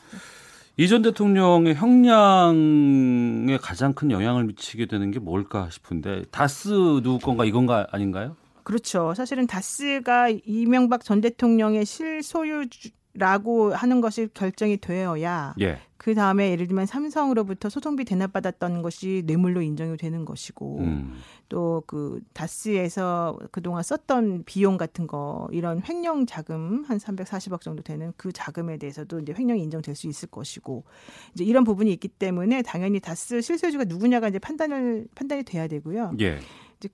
이전 대통령의 형량에 가장 큰 영향을 미치게 되는 게 뭘까 싶은데 다스 누구 건가 이건가 아닌가요? 그렇죠. 사실은 다스가 이명박 전 대통령의 실소유라고 하는 것이 결정이 되어야 예. 그 다음에 예를 들면 삼성으로부터 소송비 대납받았던 것이 뇌물로 인정이 되는 것이고 음. 또그 다스에서 그동안 썼던 비용 같은 거 이런 횡령 자금 한 340억 정도 되는 그 자금에 대해서도 이제 횡령이 인정될 수 있을 것이고 이제 이런 부분이 있기 때문에 당연히 다스 실소유주가 누구냐가 이제 판단을 판단이 돼야 되고요. 예.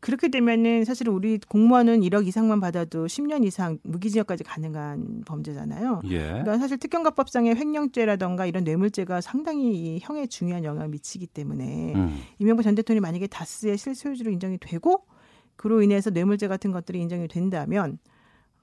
그렇게 되면은 사실은 우리 공무원은 1억 이상만 받아도 10년 이상 무기징역까지 가능한 범죄잖아요. 예. 그러니까 사실 특경가법상의 횡령죄라던가 이런 뇌물죄가 상당히 형에 중요한 영향을 미치기 때문에 음. 이명박 전 대통령이 만약에 다스의 실소유주로 인정이 되고 그로 인해서 뇌물죄 같은 것들이 인정이 된다면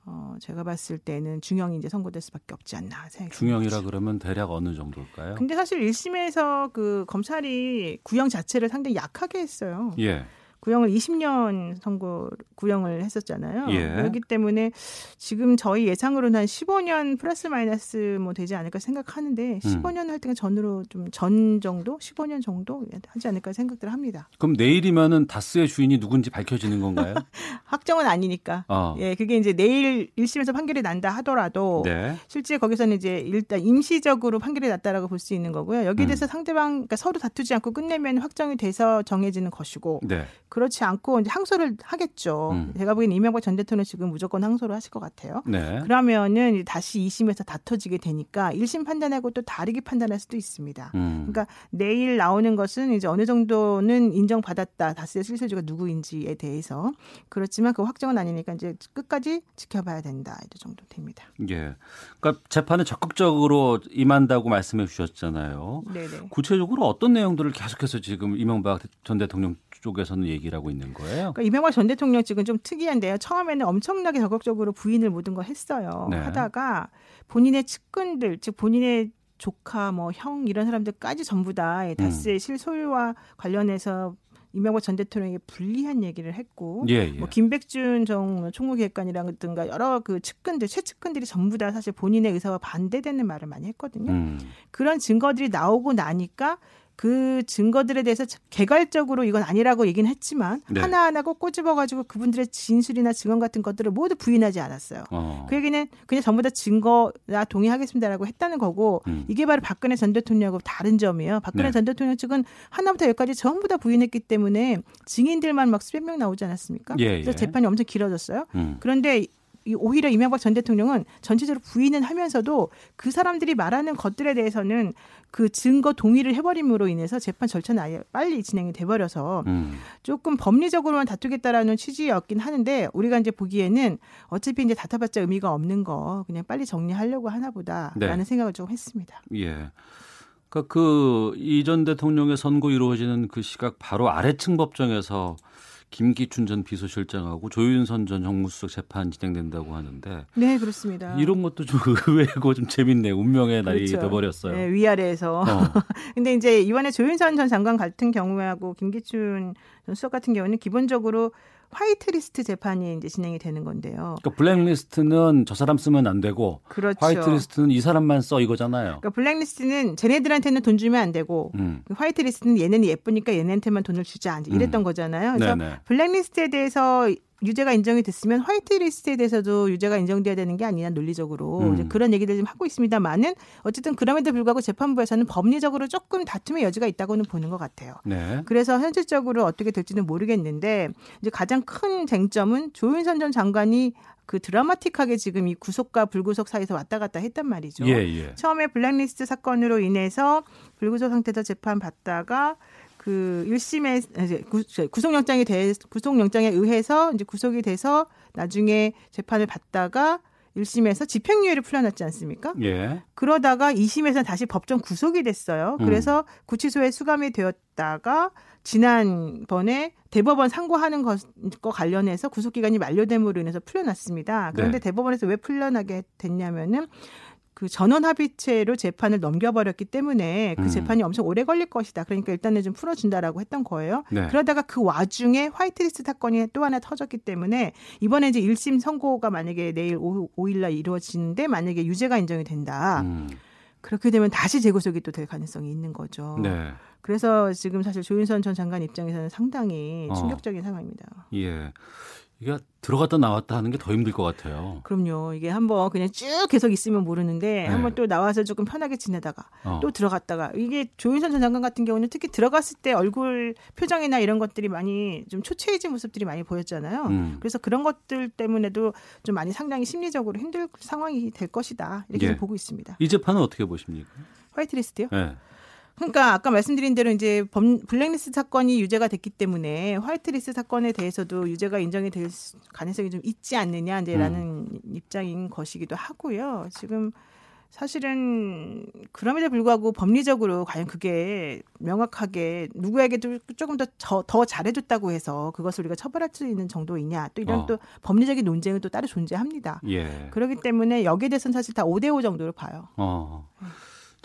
어, 제가 봤을 때는 중형이 이제 선고될 수밖에 없지 않나 생각이 중형이라 그러면 대략 어느 정도일까요? 근데 사실 1심에서 그 검찰이 구형 자체를 상당히 약하게 했어요. 예. 구형을 20년 선고 구형을 했었잖아요. 예. 그렇기 때문에 지금 저희 예상으로는 한 15년 플러스 마이너스 뭐 되지 않을까 생각하는데 15년 음. 할 때가 전으로 좀 전 정도, 15년 정도 하지 않을까 생각들 합니다. 그럼 내일이면은 다스의 주인이 누군지 밝혀지는 건가요? 확정은 아니니까. 어. 예, 그게 이제 내일 1심에서 판결이 난다 하더라도 네. 실제 거기서는 이제 일단 임시적으로 판결이 났다라고 볼 수 있는 거고요. 여기에 음. 대해서 음. 상대방 그러니까 서로 다투지 않고 끝내면 확정이 돼서 정해지는 것이고 네. 그렇지 않고 이제 항소를 하겠죠. 음. 제가 보기엔 이명박 전 대통령 지금 무조건 항소를 하실 것 같아요. 네. 그러면은 다시 2심에서 다퉈지게 되니까 1심 판단하고 또 다르게 판단할 수도 있습니다. 음. 그러니까 내일 나오는 것은 이제 어느 정도는 인정받았다. 다스의 실소주가 누구인지에 대해서 그렇지만 그 확정은 아니니까 이제 끝까지 지켜봐야 된다. 이 정도 됩니다. 예. 그러니까 재판에 적극적으로 임한다고 말씀해 주셨잖아요. 네네. 구체적으로 어떤 내용들을 계속해서 지금 이명박 전 대통령 쪽에서는 얘기를 하고 있는 거예요. 그러니까 이명박 전 대통령 측은 좀 특이한데요. 처음에는 엄청나게 적극적으로 부인을 모든 걸 했어요. 네. 하다가 본인의 측근들, 즉 본인의 조카, 뭐 형 이런 사람들까지 전부 다 다스의 음. 실소유와 관련해서 이명박 전 대통령에게 불리한 얘기를 했고 예, 예. 뭐 김백준 정 총무기획관이라든가 여러 그 측근들 최측근들이 전부 다 사실 본인의 의사와 반대되는 말을 많이 했거든요. 음. 그런 증거들이 나오고 나니까 그 증거들에 대해서 개괄적으로 이건 아니라고 얘기는 했지만 네. 하나하나 꼭 꼬집어 가지고 그분들의 진술이나 증언 같은 것들을 모두 부인하지 않았어요. 어. 그 얘기는 그냥 전부 다 증거나 동의하겠습니다라고 했다는 거고 음. 이게 바로 박근혜 전 대통령하고 다른 점이에요. 박근혜 네. 전 대통령 측은 하나부터 열까지 전부 다 부인했기 때문에 증인들만 막 수백 명 나오지 않았습니까? 예, 예. 그래서 재판이 엄청 길어졌어요. 음. 그런데 오히려 이명박 전 대통령은 전체적으로 부인은 하면서도 그 사람들이 말하는 것들에 대해서는 그 증거 동의를 해버림으로 인해서 재판 절차는 아예 빨리 진행이 돼버려서 음. 조금 법리적으로만 다투겠다라는 취지였긴 하는데 우리가 이제 보기에는 어차피 이제 다퉈봤자 의미가 없는 거 그냥 빨리 정리하려고 하나보다라는 네. 생각을 좀 했습니다. 예. 그러니까 그 이전 대통령의 선고 이루어지는 그 시각 바로 아래층 법정에서 김기춘 전 비서실장하고 조윤선 전 정무수석 재판 진행된다고 하는데 네 그렇습니다. 이런 것도 좀 의외고 좀 재밌네요. 운명의 날이 그렇죠. 돼버렸어요. 네, 위아래에서. 어. 근데 이제 이번에 조윤선 전 장관 같은 경우하고 김기춘 전 수석 같은 경우는 기본적으로 화이트리스트 재판이 이제 진행이 되는 건데요. 그러니까 블랙리스트는 저 사람 쓰면 안 되고 그렇죠. 화이트리스트는 이 사람만 써 이거잖아요. 그러니까 블랙리스트는 쟤네들한테는 돈 주면 안 되고 음. 화이트리스트는 얘네는 예쁘니까 얘네한테만 돈을 주자 이랬던 음. 거잖아요. 그래서 네네. 블랙리스트에 대해서 유죄가 인정이 됐으면 화이트리스트에 대해서도 유죄가 인정돼야 되는 게 아니냐 논리적으로 음. 그런 얘기들 좀 하고 있습니다만은 어쨌든 그럼에도 불구하고 재판부에서는 법리적으로 조금 다툼의 여지가 있다고는 보는 것 같아요. 네. 그래서 현실적으로 어떻게 될지는 모르겠는데 이제 가장 큰 쟁점은 조윤선 전 장관이 그 드라마틱하게 지금 이 구속과 불구속 사이에서 왔다 갔다 했단 말이죠. 예, 예. 처음에 블랙리스트 사건으로 인해서 불구속 상태에서 재판 받다가 그 1심에 구속영장이 돼 구속영장에 의해서 이제 구속이 돼서 나중에 재판을 받다가 1심에서 집행유예를 풀려났지 않습니까? 예. 그러다가 2심에서 다시 법정 구속이 됐어요. 음. 그래서 음. 구치소에 수감이 되었다가 지난번에 대법원 상고하는 것과 관련해서 구속기간이 만료됨으로 인해서 풀려났습니다. 그런데 네. 대법원에서 왜 풀려나게 됐냐면은 그 전원 합의체로 재판을 넘겨버렸기 때문에 그 음. 재판이 엄청 오래 걸릴 것이다. 그러니까 일단은 좀 풀어준다라고 했던 거예요. 네. 그러다가 그 와중에 화이트리스트 사건이 또 하나 터졌기 때문에 이번에 이제 1심 선고가 만약에 내일 5, 5일날 이루어지는데 만약에 유죄가 인정이 된다. 음. 그렇게 되면 다시 재구속이 또 될 가능성이 있는 거죠. 네. 그래서 지금 사실 조윤선 전 장관 입장에서는 상당히 어. 충격적인 어. 상황입니다. 예. 이게 들어갔다 나왔다 하는 게 더 힘들 것 같아요. 그럼요. 이게 한번 그냥 쭉 계속 있으면 모르는데 네. 한번 또 나와서 조금 편하게 지내다가 어. 또 들어갔다가 이게 조윤선 전 장관 같은 경우는 특히 들어갔을 때 얼굴 표정이나 이런 것들이 많이 좀 초췌해진 모습들이 많이 보였잖아요. 음. 그래서 그런 것들 때문에도 좀 많이 상당히 심리적으로 힘들 상황이 될 것이다 이렇게 예. 보고 있습니다. 이 재판은 어떻게 보십니까? 화이트리스트요? 네. 그러니까 아까 말씀드린 대로 이제 범, 블랙리스트 사건이 유죄가 됐기 때문에 화이트리스트 사건에 대해서도 유죄가 인정이 될 가능성이 좀 있지 않느냐 이제라는 음. 입장인 것이기도 하고요. 지금 사실은 그럼에도 불구하고 법리적으로 과연 그게 명확하게 누구에게도 조금 더, 더 잘해줬다고 해서 그것을 우리가 처벌할 수 있는 정도이냐 또 이런 어. 또 법리적인 논쟁은 또 따로 존재합니다. 예. 그렇기 때문에 여기에 대해서는 사실 다 5대5 정도로 봐요. 어.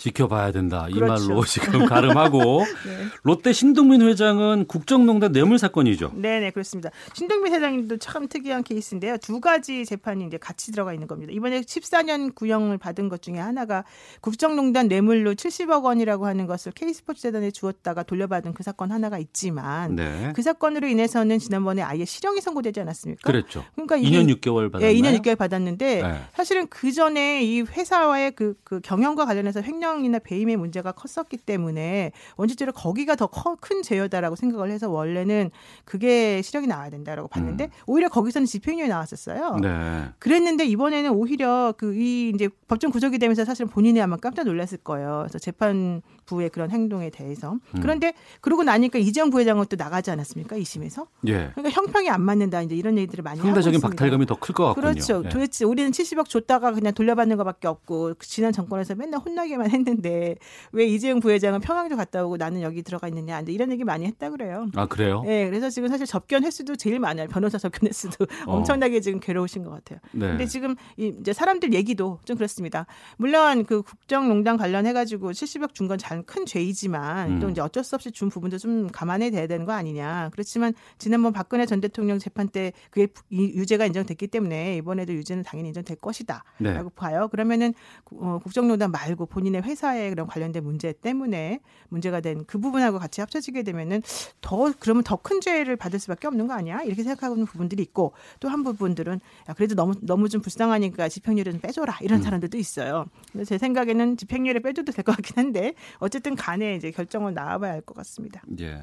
지켜봐야 된다. 이 그렇죠. 말로 지금 가름하고 네. 롯데 신동민 회장은 국정농단 뇌물 사건이죠. 네, 네, 그렇습니다. 신동민 회장님도 참 특이한 케이스인데요. 두 가지 재판이 이제 같이 들어가 있는 겁니다. 이번에 14년 구형을 받은 것 중에 하나가 국정농단 뇌물로 70억 원이라고 하는 것을 K스포츠 재단에 주었다가 돌려받은 그 사건 하나가 있지만 네. 그 사건으로 인해서는 지난번에 아예 실형이 선고되지 않았습니까? 그렇죠. 그러니까 2년 6개월 받았나요? 네, 2년 6개월 받았는데 네. 사실은 그 전에 이 회사와의 그, 그 경영과 관련해서 횡령 사망이나 배임의 문제가 컸었기 때문에 원칙적으로 거기가 더 큰 죄여다라고 생각을 해서 원래는 그게 실형이 나와야 된다라고 봤는데 음. 오히려 거기서는 집행유예 나왔었어요. 네. 그랬는데 이번에는 오히려 그 이 이제 법정 구속이 되면서 사실 본인이 아마 깜짝 놀랐을 거예요. 그래서 재판 부의 그런 행동에 대해서. 음. 그런데 그러고 나니까 이재용 부회장은 또 나가지 않았습니까? 2심에서. 예. 그러니까 형평이 안 맞는다 이제 이런 얘기들을 많이 상대적인 박탈감이 더 클 것 같군요. 그렇죠. 예. 도대체 우리는 70억 줬다가 그냥 돌려받는 것밖에 없고 지난 정권에서 맨날 혼나게만 했는데 왜 이재용 부회장은 평양도 갔다 오고 나는 여기 들어가 있느냐 이런 얘기 많이 했다 그래요. 아 그래요? 네, 그래서 지금 사실 접견 횟수도 제일 많아요. 변호사 접견 횟수도 어. 엄청나게 지금 괴로우신 것 같아요. 네. 근데 지금 이제 사람들 얘기도 좀 그렇습니다. 물론 그 국정농단 관련해 가지고 70억 준 건 잘큰 죄이지만 음. 또 이제 어쩔 수 없이 준 부분도 좀 감안해 둬야 되는 거 아니냐. 그렇지만 지난번 박근혜 전 대통령 재판 때 그게 유죄가 인정됐기 때문에 이번에도 유죄는 당연히 인정될 것이다라고 네. 봐요. 그러면은 어, 국정농단 말고 본인의 회사 회사의 그런 관련된 문제 때문에 문제가 된 그 부분하고 같이 합쳐지게 되면은 더 그러면 더 큰 죄를 받을 수밖에 없는 거 아니야? 이렇게 생각하는 부분들이 있고 또 한 부분들은 야 그래도 너무 너무 좀 불쌍하니까 좀 빼줘라 이런 음. 사람들도 있어요. 근데 제 생각에는 집행유예를 빼줘도 될 것 같긴 한데 어 쨌든 간에 이제 결정을 나와봐야 할 것 같습니다. 예.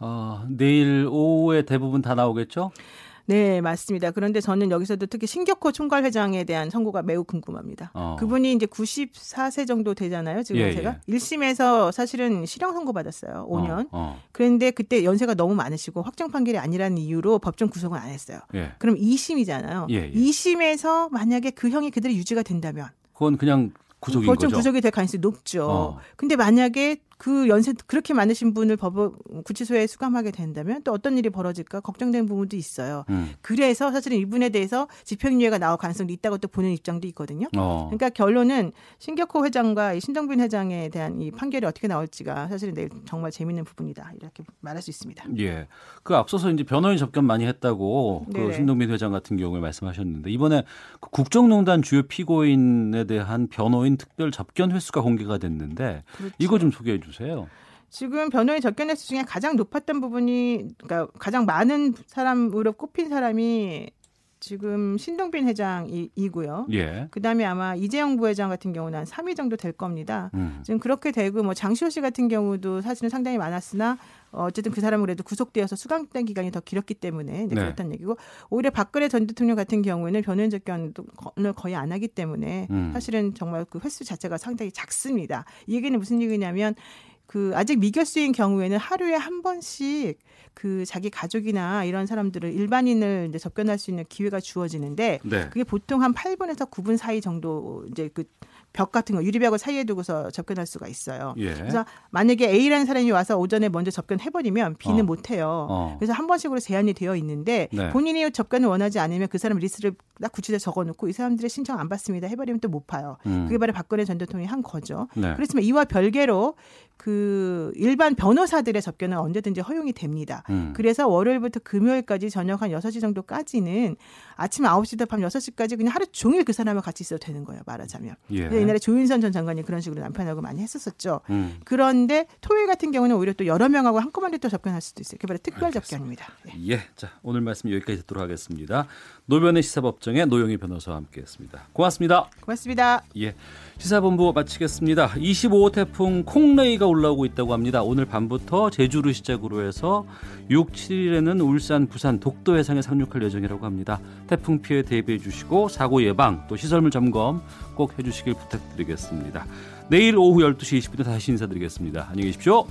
어, 내일 오후에 대부분 다 나오겠죠? 네, 맞습니다. 그런데 저는 여기서도 특히 신격호 총괄 회장에 대한 선고가 매우 궁금합니다. 어. 그분이 이제 94세 정도 되잖아요. 지금 예, 제가 예. 1심에서 사실은 실형 선고 받았어요. 5년. 어, 어. 그런데 그때 연세가 너무 많으시고 확정 판결이 아니라는 이유로 법정 구속을 안 했어요. 예. 그럼 2심이잖아요. 예, 2심에서 예. 만약에 그 형이 그대로 유지가 된다면 그건 그냥 구속인 벌점 거죠. 구속이 될 가능성이 높죠. 어. 근데 만약에 그 연세 그렇게 많으신 분을 법 구치소에 수감하게 된다면 또 어떤 일이 벌어질까 걱정되는 부분도 있어요. 음. 그래서 사실은 이분에 대해서 집행유예가 나올 가능성도 있다고 또 보는 입장도 있거든요. 어. 그러니까 결론은 신격호 회장과 신정빈 회장에 대한 이 판결이 어떻게 나올지가 사실은 내일 정말 재밌는 부분이다 이렇게 말할 수 있습니다. 예. 그 앞서서 이제 변호인 접견 많이 했다고 그 신동빈 회장 같은 경우에 말씀하셨는데 이번에 그 국정농단 주요 피고인에 대한 변호인 특별 접견 횟수가 공개가 됐는데 그렇죠. 이거 좀 소개해 주세요. 지금 변호인 접견 횟수 중에 가장 높았던 부분이 그러니까 가장 많은 사람으로 꼽힌 사람이 지금 신동빈 회장이고요. 예. 그다음에 아마 이재영 부회장 같은 경우는 한 3위 정도 될 겁니다. 음. 지금 그렇게 되고 뭐 장시호 씨 같은 경우도 사실은 상당히 많았으나 어쨌든 그 사람은 그래도 구속되어서 수감된 기간이 더 길었기 때문에 네. 그렇다는 얘기고 오히려 박근혜 전 대통령 같은 경우에는 변호인 접견을 거의 안 하기 때문에 음. 사실은 정말 그 횟수 자체가 상당히 작습니다. 이 얘기는 무슨 얘기냐면 그 아직 미결수인 경우에는 하루에 한 번씩 그 자기 가족이나 이런 사람들을 일반인을 이제 접견할 수 있는 기회가 주어지는데 네. 그게 보통 한 8분에서 9분 사이 정도 이제 그 벽 같은 거 유리벽을 사이에 두고서 접견할 수가 있어요. 예. 그래서 만약에 A라는 사람이 와서 오전에 먼저 접견해 버리면 B는 어. 못 해요. 어. 그래서 한 번씩으로 제한이 되어 있는데 네. 본인이 접견을 원하지 않으면 그 사람 리스트를 딱 구치대 적어 놓고 이 사람들의 신청 안 받습니다 해 버리면 또 못 파요. 음. 그게 바로 박근혜 전 대통령이 한 거죠. 네. 그렇지만 이와 별개로 그 일반 변호사들의 접견은 언제든지 허용이 됩니다. 음. 그래서 월요일부터 금요일까지 저녁 한 6시 정도까지는 아침 9시부터 밤 6시까지 그냥 하루 종일 그 사람과 같이 있어도 되는 거예요. 말하자면. 예. 옛날에 조윤선 전 장관이 그런 식으로 남편하고 많이 했었었죠. 음. 그런데 토요일 같은 경우는 오히려 또 여러 명하고 한꺼번에 또 접견할 수도 있어요. 그게 바로 특별 알겠습니다. 접견입니다. 예. 예. 자, 오늘 말씀 여기까지 듣도록 하겠습니다. 노변의 시사법정의 노영희 변호사와 함께했습니다. 고맙습니다. 고맙습니다. 예. 시사본부 마치겠습니다. 25호 태풍 콩레이 가 올라오고 있다고 합니다. 오늘 밤부터 제주를 시작으로 해서 6, 7일에는 울산, 부산, 독도 해상에 상륙할 예정이라고 합니다. 태풍 피해 대비해 주시고 사고 예방 또 시설물 점검 꼭 해주시길 부탁드리겠습니다. 내일 오후 12시 20분에 다시 인사드리겠습니다. 안녕히 계십시오.